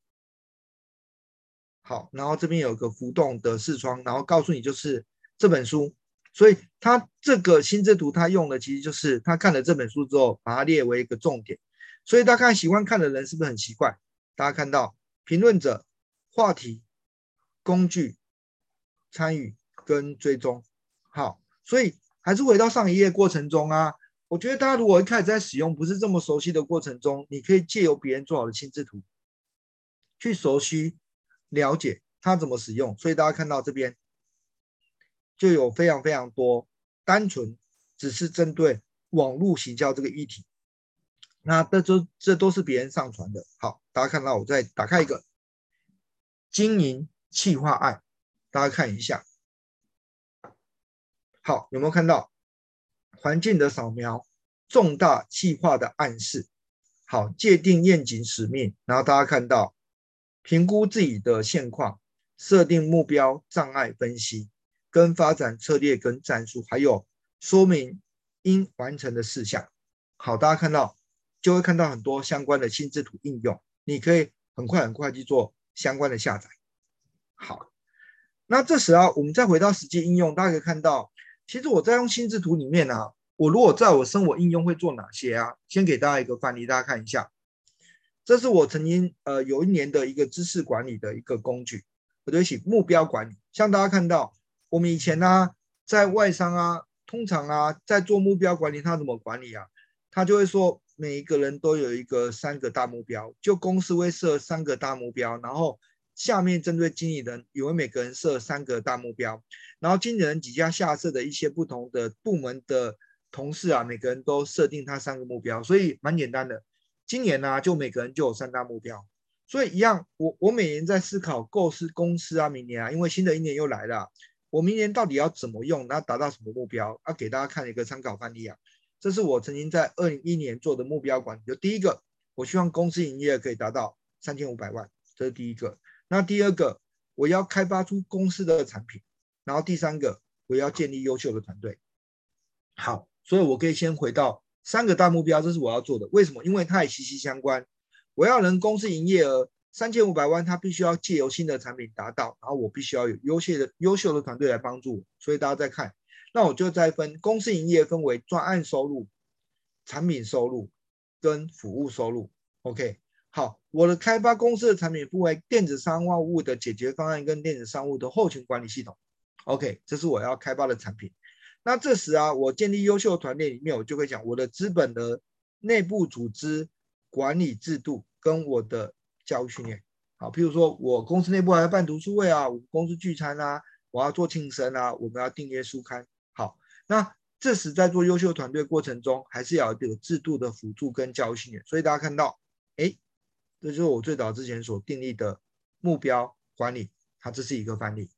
[SPEAKER 2] 好，然后这边有个浮动的视窗，然后告诉你就是这本书，所以他这个心智图他用的其实就是他看了这本书之后，把它列为一个重点，所以大家看喜欢看的人是不是很奇怪？大家看到评论者、话题、工具、参与跟追踪。好，所以还是回到上一页过程中啊，我觉得大家如果一开始在使用不是这么熟悉的过程中，你可以借由别人做好的心智图，去熟悉了解它怎么使用。所以大家看到这边就有非常非常多单纯只是针对网络行销这个议题，那这都这都是别人上传的。好，大家看到我再打开一个经营企划案，大家看一下。好，有没有看到环境的扫描、重大计划的暗示？好，界定愿景使命，然后大家看到评估自己的现况、设定目标、障碍分析、跟发展策略跟战术，还有说明应完成的事项。好，大家看到就会看到很多相关的心智图应用，你可以很快很快去做相关的下载。好，那这时啊我们再回到实际应用，大家可以看到。其实我在用心智图里面啊，我如果在我生活应用会做哪些啊？先给大家一个范例，大家看一下。这是我曾经呃有一年的一个知识管理的一个工具，我对不起，目标管理。像大家看到，我们以前呢、在外商啊，通常啊在做目标管理，他怎么管理啊？他就会说每一个人都有一个三个大目标，就公司会设三个大目标，然后。下面针对经理人，也为每个人设三个大目标，然后经理人底下下设的一些不同的部门的同事啊，每个人都设定他三个目标，所以蛮简单的。今年呢、就每个人就有三大目标，所以一样，我我每年在思考构思公司啊，明年啊，因为新的一年又来了，我明年到底要怎么用，那达到什么目标？要、啊、给大家看一个参考范例啊，这是我曾经在二零一一年做的目标管理，就第一个，我希望公司营业可以达到三千五百万，这是第一个。那第二个，我要开发出公司的产品，然后第三个，我要建立优秀的团队。好，所以我可以先回到三个大目标，这是我要做的。为什么？因为它也息息相关。我要能公司营业额三千五百万，它必须要借由新的产品达到，然后我必须要有优秀的优秀的团队来帮助我。所以大家再看，那我就再分公司营业分为专案收入、产品收入跟服务收入。OK。好，我的开发公司的产品分为电子商务物的解决方案跟电子商务的后勤管理系统。OK，这是我要开发的产品。那这时啊，我建立优秀团队里面，我就会讲我的资本的内部组织管理制度跟我的教育训练。好，譬如说我公司内部还要办读书会啊，我们公司聚餐啊，我要做庆生啊，我们要订阅书刊。好，那这时在做优秀团队过程中，还是要有制度的辅助跟教育训练。所以大家看到，哎。这就是我最早之前所订立的目标管理，它这是一个范例。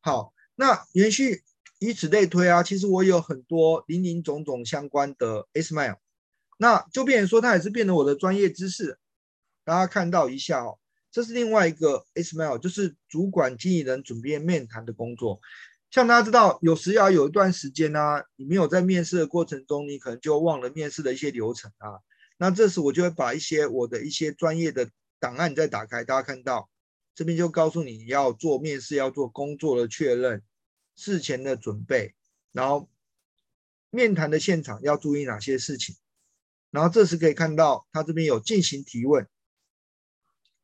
[SPEAKER 2] 好，那延续以此类推啊，其实我有很多林林总总相关的 SMILE，那就变说它也是变成我的专业知识。大家看到一下哦，这是另外一个 SMILE，就是主管经理人准备面谈的工作。像大家知道，有时要有一段时间呢、啊，你没有在面试的过程中，你可能就忘了面试的一些流程啊。那这时我就会把一些我的一些专业的档案再打开，大家看到这边就告诉你要做面试，要做工作的确认，事前的准备，然后面谈的现场要注意哪些事情，然后这时可以看到他这边有进行提问，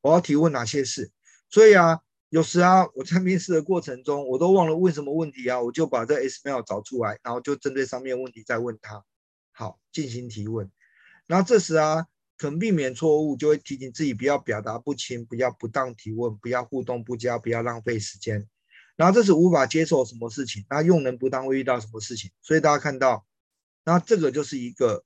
[SPEAKER 2] 我要提问哪些事，所以啊，有时啊，我在面试的过程中，我都忘了问什么问题啊，我就把这 SMAIL 找出来，然后就针对上面问题再问他，好，进行提问，然后这时啊。可能避免错误，就会提醒自己不要表达不清，不要不当提问，不要互动不佳，不要浪费时间。然后这是无法接受什么事情，那用人不当会遇到什么事情。所以大家看到，那这个就是一个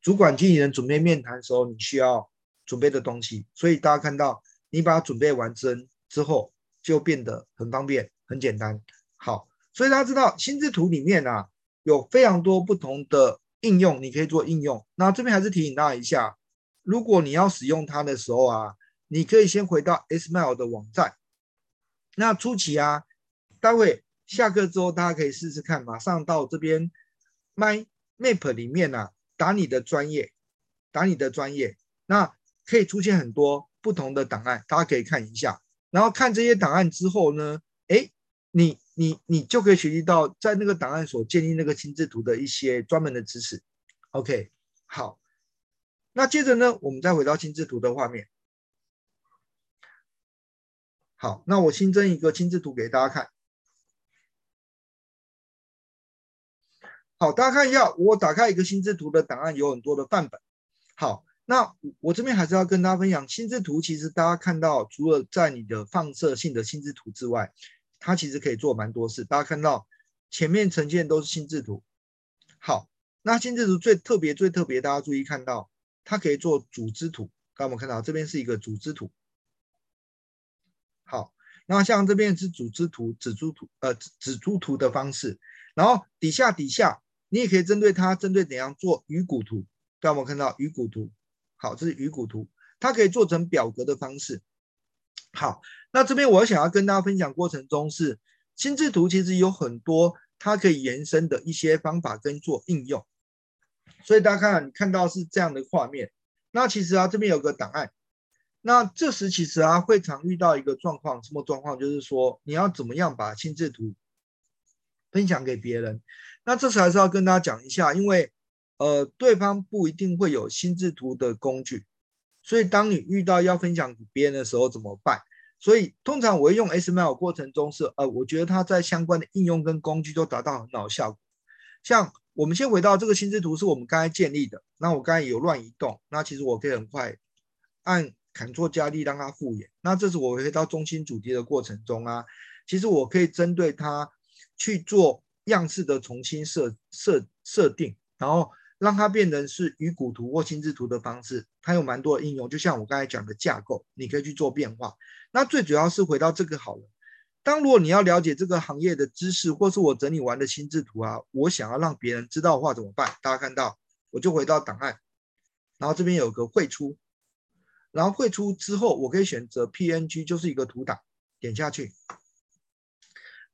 [SPEAKER 2] 主管经理人准备面谈的时候你需要准备的东西。所以大家看到，你把它准备完成之后，就变得很方便、很简单。好，所以大家知道心智图里面啊，有非常多不同的应用，你可以做应用。那这边还是提醒大家一下。如果你要使用它的时候啊，你可以先回到 SMAIL 的网站。那初期啊，待会下课之后，大家可以试试看，马上到这边 My Map 里面啊，打你的专业，打你的专业，那可以出现很多不同的档案，大家可以看一下。然后看这些档案之后呢，诶，你你你就可以学习到在那个档案所建立那个心智图的一些专门的知识。OK，好。那接着呢，我们再回到心智图的画面。好，那我新增一个心智图给大家看。好，大家看一下，我打开一个心智图的档案，有很多的范本。好，那我这边还是要跟大家分享，心智图其实大家看到，除了在你的放射性的心智图之外，它其实可以做蛮多事。大家看到前面呈现都是心智图。好，那心智图最特别、最特别，大家注意看到。它可以做组织图，刚刚我们看到这边是一个组织图。好，那像这边是组织图、指珠图，呃，指珠图的方式。然后底下底下，你也可以针对它，针对怎样做鱼骨图。刚刚我们看到鱼骨图，好，这是鱼骨图，它可以做成表格的方式。好，那这边我想要跟大家分享过程中是心智图，其实有很多它可以延伸的一些方法跟做应用。所以大家看，你看到是这样的画面。那其实啊，这边有个档案。那这时其实啊，会常遇到一个状况，什么状况？就是说，你要怎么样把心智图分享给别人？那这时还是要跟大家讲一下，因为呃，对方不一定会有心智图的工具。所以当你遇到要分享给别人的时候，怎么办？所以通常我会用 SMAIL 过程中是呃，我觉得它在相关的应用跟工具都达到很好的效果，像。我们先回到这个心智图，是我们刚才建立的。那我刚才有乱移动，那其实我可以很快按 Ctrl 加 D 让它复原。那这是我回到中心主题的过程中啊，其实我可以针对它去做样式的重新设设设定，然后让它变成是鱼骨图或心智图的方式。它有蛮多的应用，就像我刚才讲的架构，你可以去做变化。那最主要是回到这个好了。当如果你要了解这个行业的知识，或是我整理完的心智图啊，我想要让别人知道的话怎么办？大家看到，我就回到档案，然后这边有个汇出，然后汇出之后，我可以选择 PNG，就是一个图档，点下去。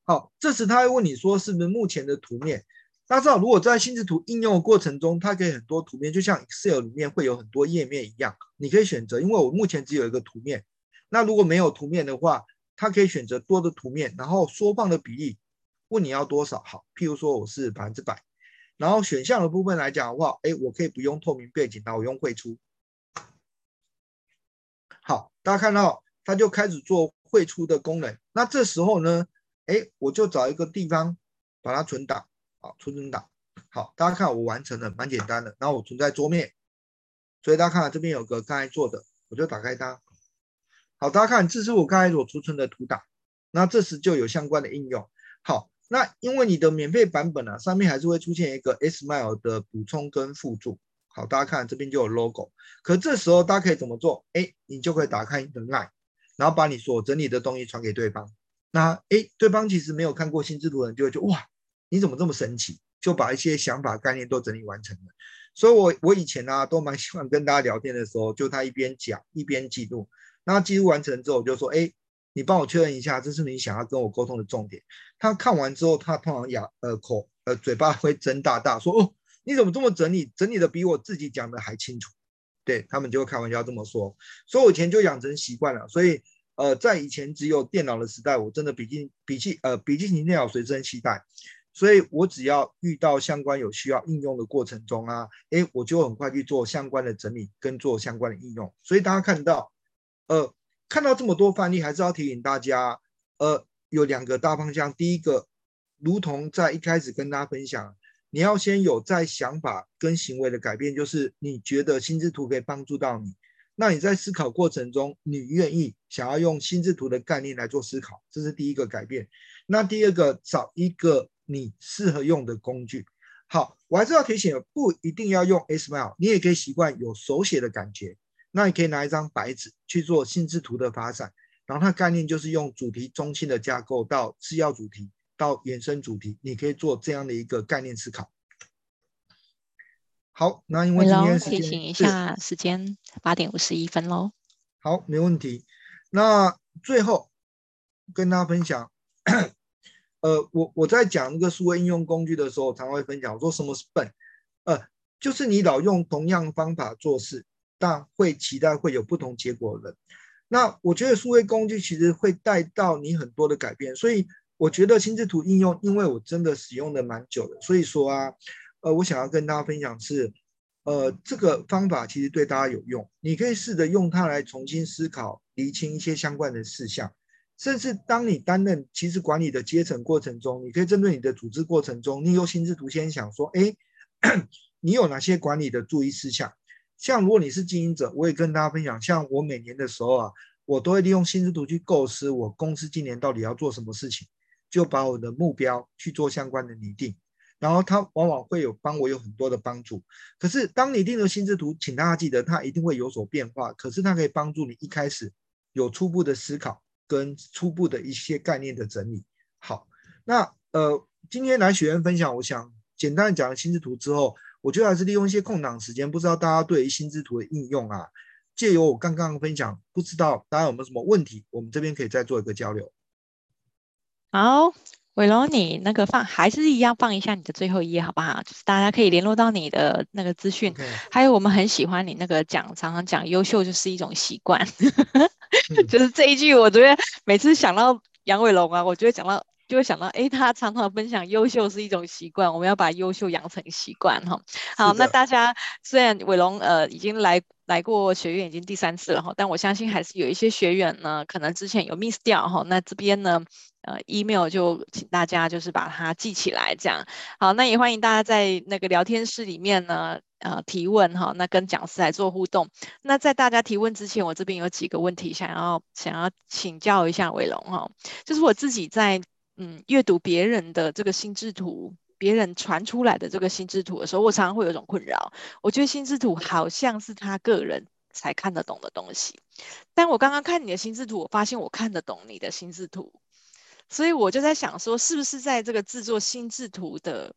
[SPEAKER 2] 好，这时他会问你说是不是目前的图面？大家知道，如果在心智图应用的过程中，它可以很多图面，就像 Excel 里面会有很多页面一样，你可以选择，因为我目前只有一个图面，那如果没有图面的话。它可以选择多的图面，然后缩放的比例，问你要多少？好，譬如说我是百分之百，然后选项的部分来讲的话，哎，我可以不用透明背景，那我用绘出。好，大家看到它就开始做绘出的功能。那这时候呢，哎，我就找一个地方把它存档，好，存存档。好，大家看我完成了，蛮简单的。然后我存在桌面，所以大家看这边有个刚才做的，我就打开它。好，大家看，这是我刚才所储存的图档，那这时就有相关的应用。好，那因为你的免费版本啊，上面还是会出现一个 SMIL 的补充跟附注。好，大家看这边就有 logo，可这时候大家可以怎么做？哎，你就可以打开你的 LINE，然后把你所整理的东西传给对方。那哎，对方其实没有看过心智图的人就会觉得哇，你怎么这么神奇？就把一些想法概念都整理完成了。所以我我以前呢、啊、都蛮喜欢跟大家聊天的时候，就他一边讲一边记录。那记录完成之后，就说：“哎，你帮我确认一下，这是你想要跟我沟通的重点。”他看完之后，他通常哑呃口呃嘴巴会睁大大，说：“哦，你怎么这么整理？整理的比我自己讲的还清楚。”对，他们就会开玩笑这么说。所以我以前就养成习惯了。所以呃，在以前只有电脑的时代，我真的笔记笔记呃笔记型电脑随身携带，所以我只要遇到相关有需要应用的过程中啊，诶，我就很快去做相关的整理跟做相关的应用。所以大家看到，呃，看到这么多范例，还是要提醒大家，呃，有两个大方向。第一个，如同在一开始跟大家分享，你要先有在想法跟行为的改变，就是你觉得心智图可以帮助到你。那你在思考过程中，你愿意想要用心智图的概念来做思考，这是第一个改变。那第二个，找一个你适合用的工具。好，我还是要提醒，不一定要用 SMILE，你也可以习惯有手写的感觉。那你可以拿一张白纸去做心智图的发展，然后它概念就是用主题中心的架构到次要主题到延伸主题，你可以做这样的一个概念思考。好，那因为今天时间，提醒
[SPEAKER 1] 一下时间八点五十一分喽。
[SPEAKER 2] 好，没问题。那最后跟大家分享，呃，我我在讲那个数位应用工具的时候，常会分享我说什么是笨，呃，就是你老用同样方法做事，但会期待会有不同结果的。那我觉得数位工具其实会带到你很多的改变，所以我觉得心智图应用，因为我真的使用的蛮久的，所以说啊。呃，我想要跟大家分享是，呃，这个方法其实对大家有用，你可以试着用它来重新思考、厘清一些相关的事项，甚至当你担任其实管理的阶层过程中，你可以针对你的组织过程中，你有心智图先想说，哎，你有哪些管理的注意事项？像如果你是经营者，我也跟大家分享，像我每年的时候啊，我都会利用心智图去构思我公司今年到底要做什么事情，就把我的目标去做相关的拟定。然后它往往会有帮我有很多的帮助，可是当你定了心智图，请大家记得它一定会有所变化。可是它可以帮助你一开始有初步的思考跟初步的一些概念的整理。好，那呃今天来学员分享，我想简单讲了心智图之后，我觉得还是利用一些空档时间，不知道大家对于心智图的应用啊，借由我刚刚分享，不知道大家有没有什么问题，我们这边可以再做一个交流。
[SPEAKER 1] 好。伟龙，你那个放还是一样放一下你的最后一页好不好？就是大家可以联络到你的那个资讯。还有我们很喜欢你那个讲，常常讲优秀就是一种习惯，就是这一句，我觉得每次想到杨伟龙啊，我就会讲到。就会想到，哎，他常常分享优秀是一种习惯，我们要把优秀养成习惯哈。好，那大家虽然伟龙呃已经来来过学院已经第三次了哈，但我相信还是有一些学员呢，可能之前有 miss 掉哈。那这边呢，呃，email 就请大家就是把它记起来这样。好，那也欢迎大家在那个聊天室里面呢。呃，提问哈，那跟讲师来做互动。那在大家提问之前，我这边有几个问题想要想要请教一下伟龙哈，就是我自己在。嗯，阅读别人的这个心智图，别人传出来的这个心智图的时候，我常常会有一种困扰。我觉得心智图好像是他个人才看得懂的东西，但我刚刚看你的心智图，我发现我看得懂你的心智图，所以我就在想说，是不是在这个制作心智图的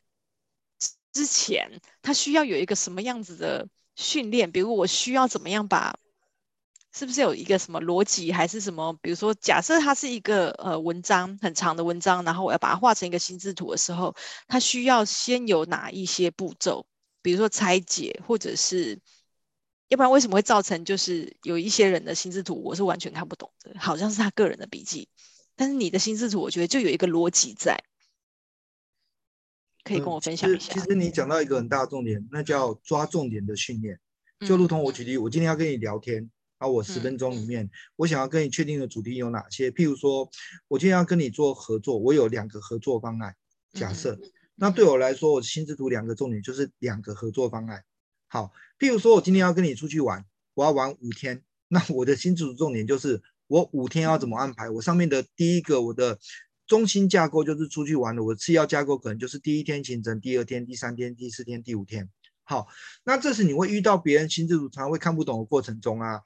[SPEAKER 1] 之前，他需要有一个什么样子的训练？比如我需要怎么样把。是不是有一个什么逻辑，还是什么？比如说，假设它是一个呃文章很长的文章，然后我要把它画成一个心智图的时候，它需要先有哪一些步骤？比如说拆解，或者是，要不然为什么会造成就是有一些人的心智图我是完全看不懂的，好像是他个人的笔记，但是你的心智图我觉得就有一个逻辑在，可以跟我分享一下。
[SPEAKER 2] 嗯，其实，你讲到一个很大的重点，那叫抓重点的训练，就如同我举例，嗯，我今天要跟你聊天。啊，我十分钟里面，我想要跟你确定的主题有哪些？譬如说，我今天要跟你做合作，我有两个合作方案。假设，那对我来说，我心智图两个重点就是两个合作方案。好，譬如说我今天要跟你出去玩，我要玩五天，那我的心智图重点就是我五天要怎么安排？我上面的第一个，我的中心架构就是出去玩的，我次要架构可能就是第一天行程，第二天、第三天、第四天、第五天。好，那这时你会遇到别人心智图常常会看不懂的过程中啊，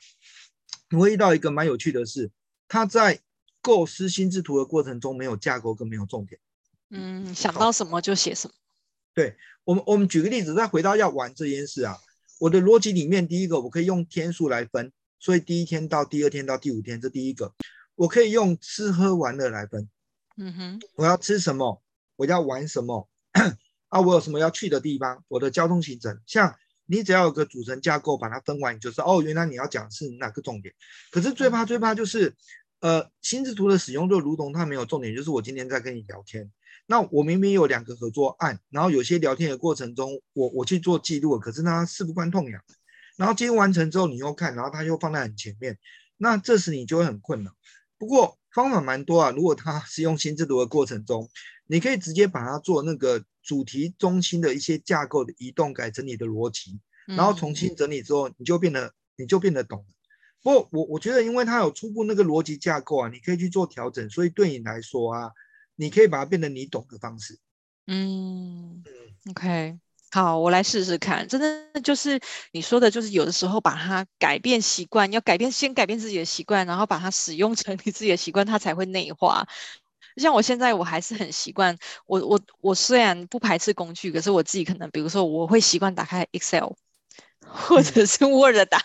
[SPEAKER 2] 你会遇到一个蛮有趣的事，他在构思心智图的过程中没有架构跟没有重点，
[SPEAKER 1] 嗯，想到什么就写什么。
[SPEAKER 2] 对，我们，我们举个例子，再回到要玩这件事啊，我的逻辑里面第一个我可以用天数来分，所以第一天到第二天到第五天这第一个，我可以用吃喝玩乐来分，嗯哼，我要吃什么，我要玩什么。啊，我有什么要去的地方？我的交通行程，像你只要有个组成架构，把它分完，你就是哦，原来你要讲是哪个重点。可是最怕最怕就是呃，心智图的使用就如同它没有重点，就是我今天在跟你聊天，那我明明有两个合作案，然后有些聊天的过程中，我我去做记录，可是它事不关痛痒，然后记录完成之后你又看，然后它又放在很前面，那这时你就会很困扰。不过方法蛮多啊，如果它使用心智图的过程中，你可以直接把它做那个主题中心的一些架构的移动，改成你的逻辑，然后重新整理之后，你就变得你就变得懂了。不过我我觉得，因为它有初步那个逻辑架构啊，你可以去做调整，所以对你来说啊，你可以把它变得你懂的方式。
[SPEAKER 1] 嗯，OK，好，我来试试看。真的就是你说的，就是有的时候把它改变习惯，要改变先改变自己的习惯，然后把它使用成你自己的习惯，它才会内化。像我现在我还是很习惯，我我我虽然不排斥工具，可是我自己可能，比如说我会习惯打开 Excel。或者是 Word 档，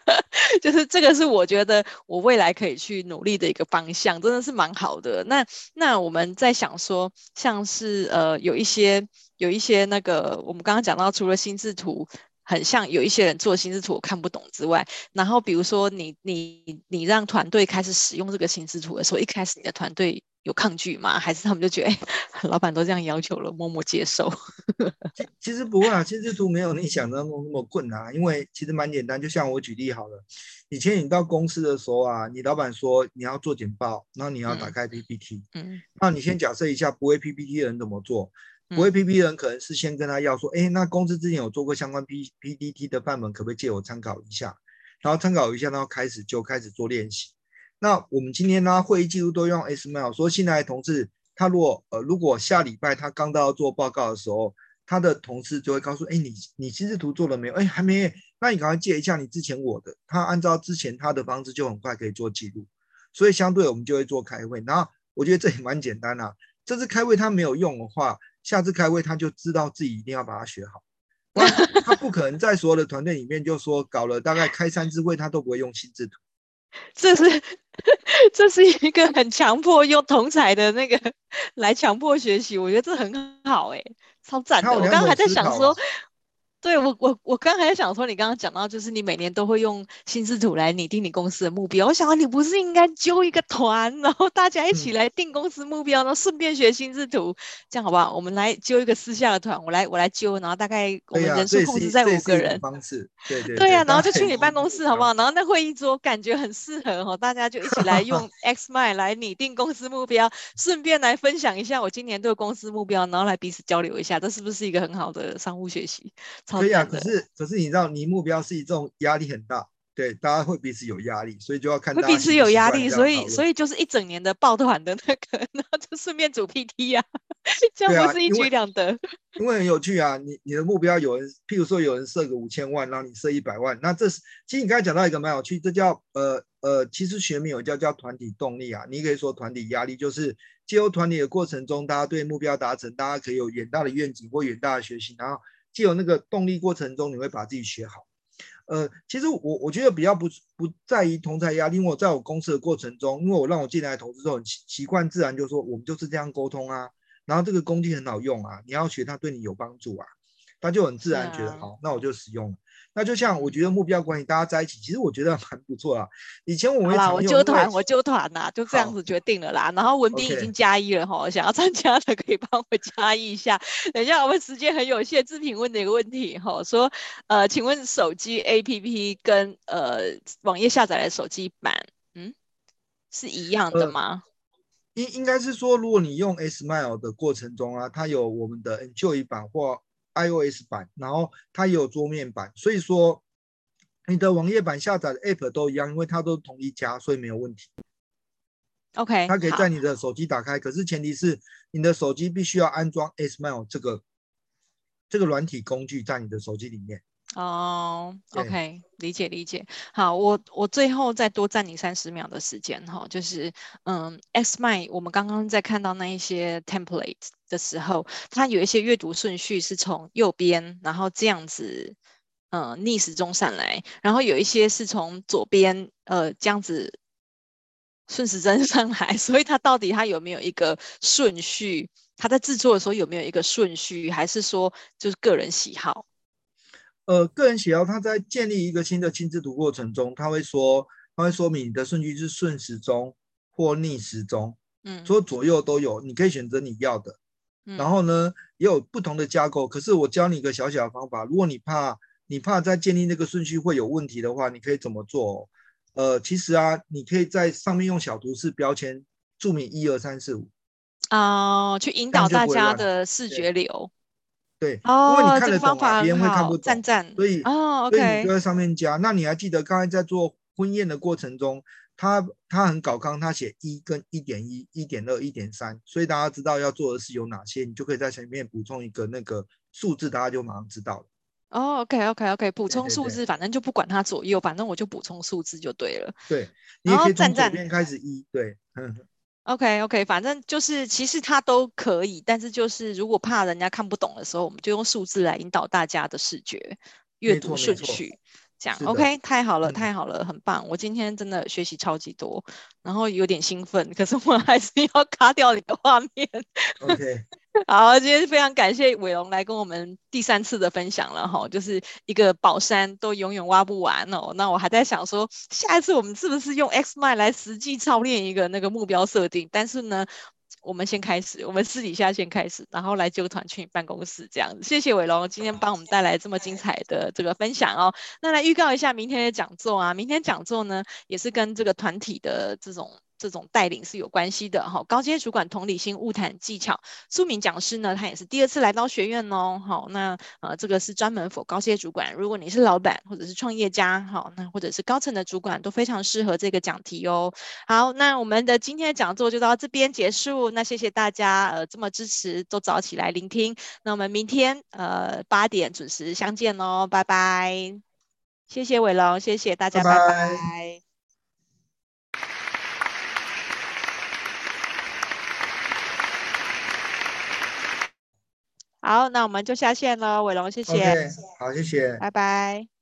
[SPEAKER 1] 就是这个是我觉得我未来可以去努力的一个方向，真的是蛮好的。那那我们在想说，像是呃有一些有一些那个，我们刚刚讲到，除了心智图很像有一些人做心智图我看不懂之外，然后比如说你你你让团队开始使用这个心智图的时候，一开始你的团队。有抗拒吗？还是他们就觉得，哎，老板都这样要求了，默默接受？
[SPEAKER 2] 其其实不会啊，心智图没有你想的那么那么困难，因为其实蛮简单。就像我举例好了，以前你到公司的时候啊，你老板说你要做简报，然后你要打开 PPT，嗯，那你先假设一下不会 PPT 的人怎么做？不会 PPT 的人可能是先跟他要说，哎，那公司之前有做过相关 P PPT 的范本，可不可以借我参考一下？然后参考一下，然后开始就开始做练习。那我们今天呢，会议记录都用 Smail。说新来的同事，他如果呃，如果下礼拜他刚到要做报告的时候，他的同事就会告诉，哎，你你心智图做了没有？哎，还没。那你赶快借一下你之前我的。他按照之前他的方式，就很快可以做记录。所以相对我们就会做开会。然后我觉得这也蛮简单啊。这次开会他没有用的话，下次开会他就知道自己一定要把它学好。他不可能在所有的团队里面就说搞了大概开三次会，他都不会用心智图。
[SPEAKER 1] 这是 这是一个很强迫用同彩的那个 来强迫学习，我觉得这很好哎、欸，超赞的。我刚刚还在想说。对我我我刚才想说，你刚刚讲到，就是你每年都会用心智图来拟定你公司的目标。我想到，你不是应该揪一个团，然后大家一起来定公司目标，然后顺便学心智图，这样好不好？我们来揪一个私下的团，我来我来揪，然后大概我们人数控制在五个人。
[SPEAKER 2] 方式，对 对
[SPEAKER 1] 对呀，然后就去你办公室好不好？然后那会议桌感觉很适合哈，大家就一起来用 Xmind 来拟定公司目标，顺便来分享一下我今年对公司目标，然后来彼此交流一下，这是不是一个很好的商务学习？
[SPEAKER 2] 可以啊，可是可是你知道，你目标是以这种压力很大，对，大家会彼此有压力，所以就要看。会
[SPEAKER 1] 彼此有压力，所以所以就是一整年的抱团的那个，然后就顺便组 PT 呀、啊，这样不是一举两得。
[SPEAKER 2] 因为，因为很有趣啊，你你的目标有人，譬如说有人设个五千万，然后你设一百万，那这是其实你刚才讲到一个蛮有趣，这叫呃呃，其实学名有叫叫团体动力啊，你可以说团体压力，就是借由团体的过程中，大家对目标达成，大家可以有远大的愿景或远大的学习，然后。既有那个动力过程中，你会把自己学好。呃，其实我我觉得比较不不在于同侪压力，因为我在我公司的过程中，因为我让我进来的同事都很习习惯，自然就说我们就是这样沟通啊。然后这个工具很好用啊，你要学它对你有帮助啊，他就很自然觉得好，那我就使用了。那就像我觉得目标管理，大家在一起，其实我觉得蛮不错啊。以前我们
[SPEAKER 1] 好啦，我揪团，我揪团呐，就这样子决定了啦。然后文斌已经加一了哈，想要参加的可以帮我加一一下。等一下，我们时间很有限，志平问的一个问题哈，说呃，请问手机 APP 跟呃网页下载的手机版，嗯，是一样的吗？
[SPEAKER 2] 应、呃、应该是说，如果你用 Smail 的过程中啊，它有我们的 Enjoy 版或 iOS 版，然后它也有桌面版，所以说你的网页版下载的 App 都一样，因为它都是同一家，所以没有问题。
[SPEAKER 1] OK，
[SPEAKER 2] 它可以在你的手机打开，可是前提是你的手机必须要安装 Smail 这个这个软体工具在你的手机里面。
[SPEAKER 1] 哦、oh，OK，理解理解。好，我我最后再多占你三十秒的时间哈，就是嗯，Xmind，我们刚刚在看到那一些 template 的时候，它有一些阅读顺序是从右边，然后这样子，呃，逆时钟上来，然后有一些是从左边，呃，这样子顺时针 上来，所以它到底它有没有一个顺序？它在制作的时候有没有一个顺序，还是说就是个人喜好？
[SPEAKER 2] 呃，个人喜好，他在建立一个新的亲子图过程中，他会说，他会说明你的顺序是顺时钟，或逆时钟，
[SPEAKER 1] 嗯，
[SPEAKER 2] 说左右都有，你可以选择你要的。
[SPEAKER 1] 嗯、
[SPEAKER 2] 然后呢，也有不同的架构。可是我教你一个小小的方法，如果你怕你怕在建立那个顺序会有问题的话，你可以怎么做？呃，其实啊，你可以在上面用小图示标签注明一二三四五，
[SPEAKER 1] 哦，去引导大家的视觉流。
[SPEAKER 2] 对，
[SPEAKER 1] 哦，
[SPEAKER 2] 因为你看得懂、啊，别人会看不懂，
[SPEAKER 1] 赞赞。
[SPEAKER 2] 所以
[SPEAKER 1] 哦
[SPEAKER 2] 所以你就在上面加。那你还记得刚才在做婚宴的过程中，他他很搞刚，他写一跟一点一、一点二、一点三，所以大家知道要做的是有哪些，你就可以在前面补充一个那个数字，大家就马上知道了。
[SPEAKER 1] 哦，OK，OK，OK，补充数字，
[SPEAKER 2] 对对对，
[SPEAKER 1] 反正就不管它左右，反正我就补充数字就对了。
[SPEAKER 2] 对，你也可以从左
[SPEAKER 1] 赞赞
[SPEAKER 2] 边开始一，对，嗯。
[SPEAKER 1] OK OK，反正就是其实它都可以，但是就是如果怕人家看不懂的时候，我们就用数字来引导大家的视觉阅读顺序，这样 OK，太好了，太好了，很棒！我今天真的学习超级多，然后有点兴奋，可是我还是要 卡掉你的画面。
[SPEAKER 2] OK。
[SPEAKER 1] 好，今天非常感谢伟龙来跟我们第三次的分享了哈，就是一个宝山都永远挖不完哦。那我还在想说，下一次我们是不是用 XMind 来实际操练一个那个目标设定？但是呢，我们先开始，我们私底下先开始，然后来就团去你办公室这样子。谢谢伟龙今天帮我们带来这么精彩的这个分享哦。那来预告一下明天的讲座啊，明天讲座呢也是跟这个团体的这种。这种带领是有关系的哈，高阶主管同理心物谈技巧，著名讲师呢，他也是第二次来到学院哦，好，那呃这个是专门 for 高阶主管，如果你是老板或者是创业家，好，那或者是高层的主管都非常适合这个讲题哦。好，那我们的今天的讲座就到这边结束，那谢谢大家呃这么支持，都早起来聆听，那我们明天呃八点准时相见哦，拜拜，谢谢伟龙，谢谢大家，拜拜。拜拜。好，那我们就下线了，伟龙，谢谢。
[SPEAKER 2] Okay, 好，谢谢，
[SPEAKER 1] 拜拜。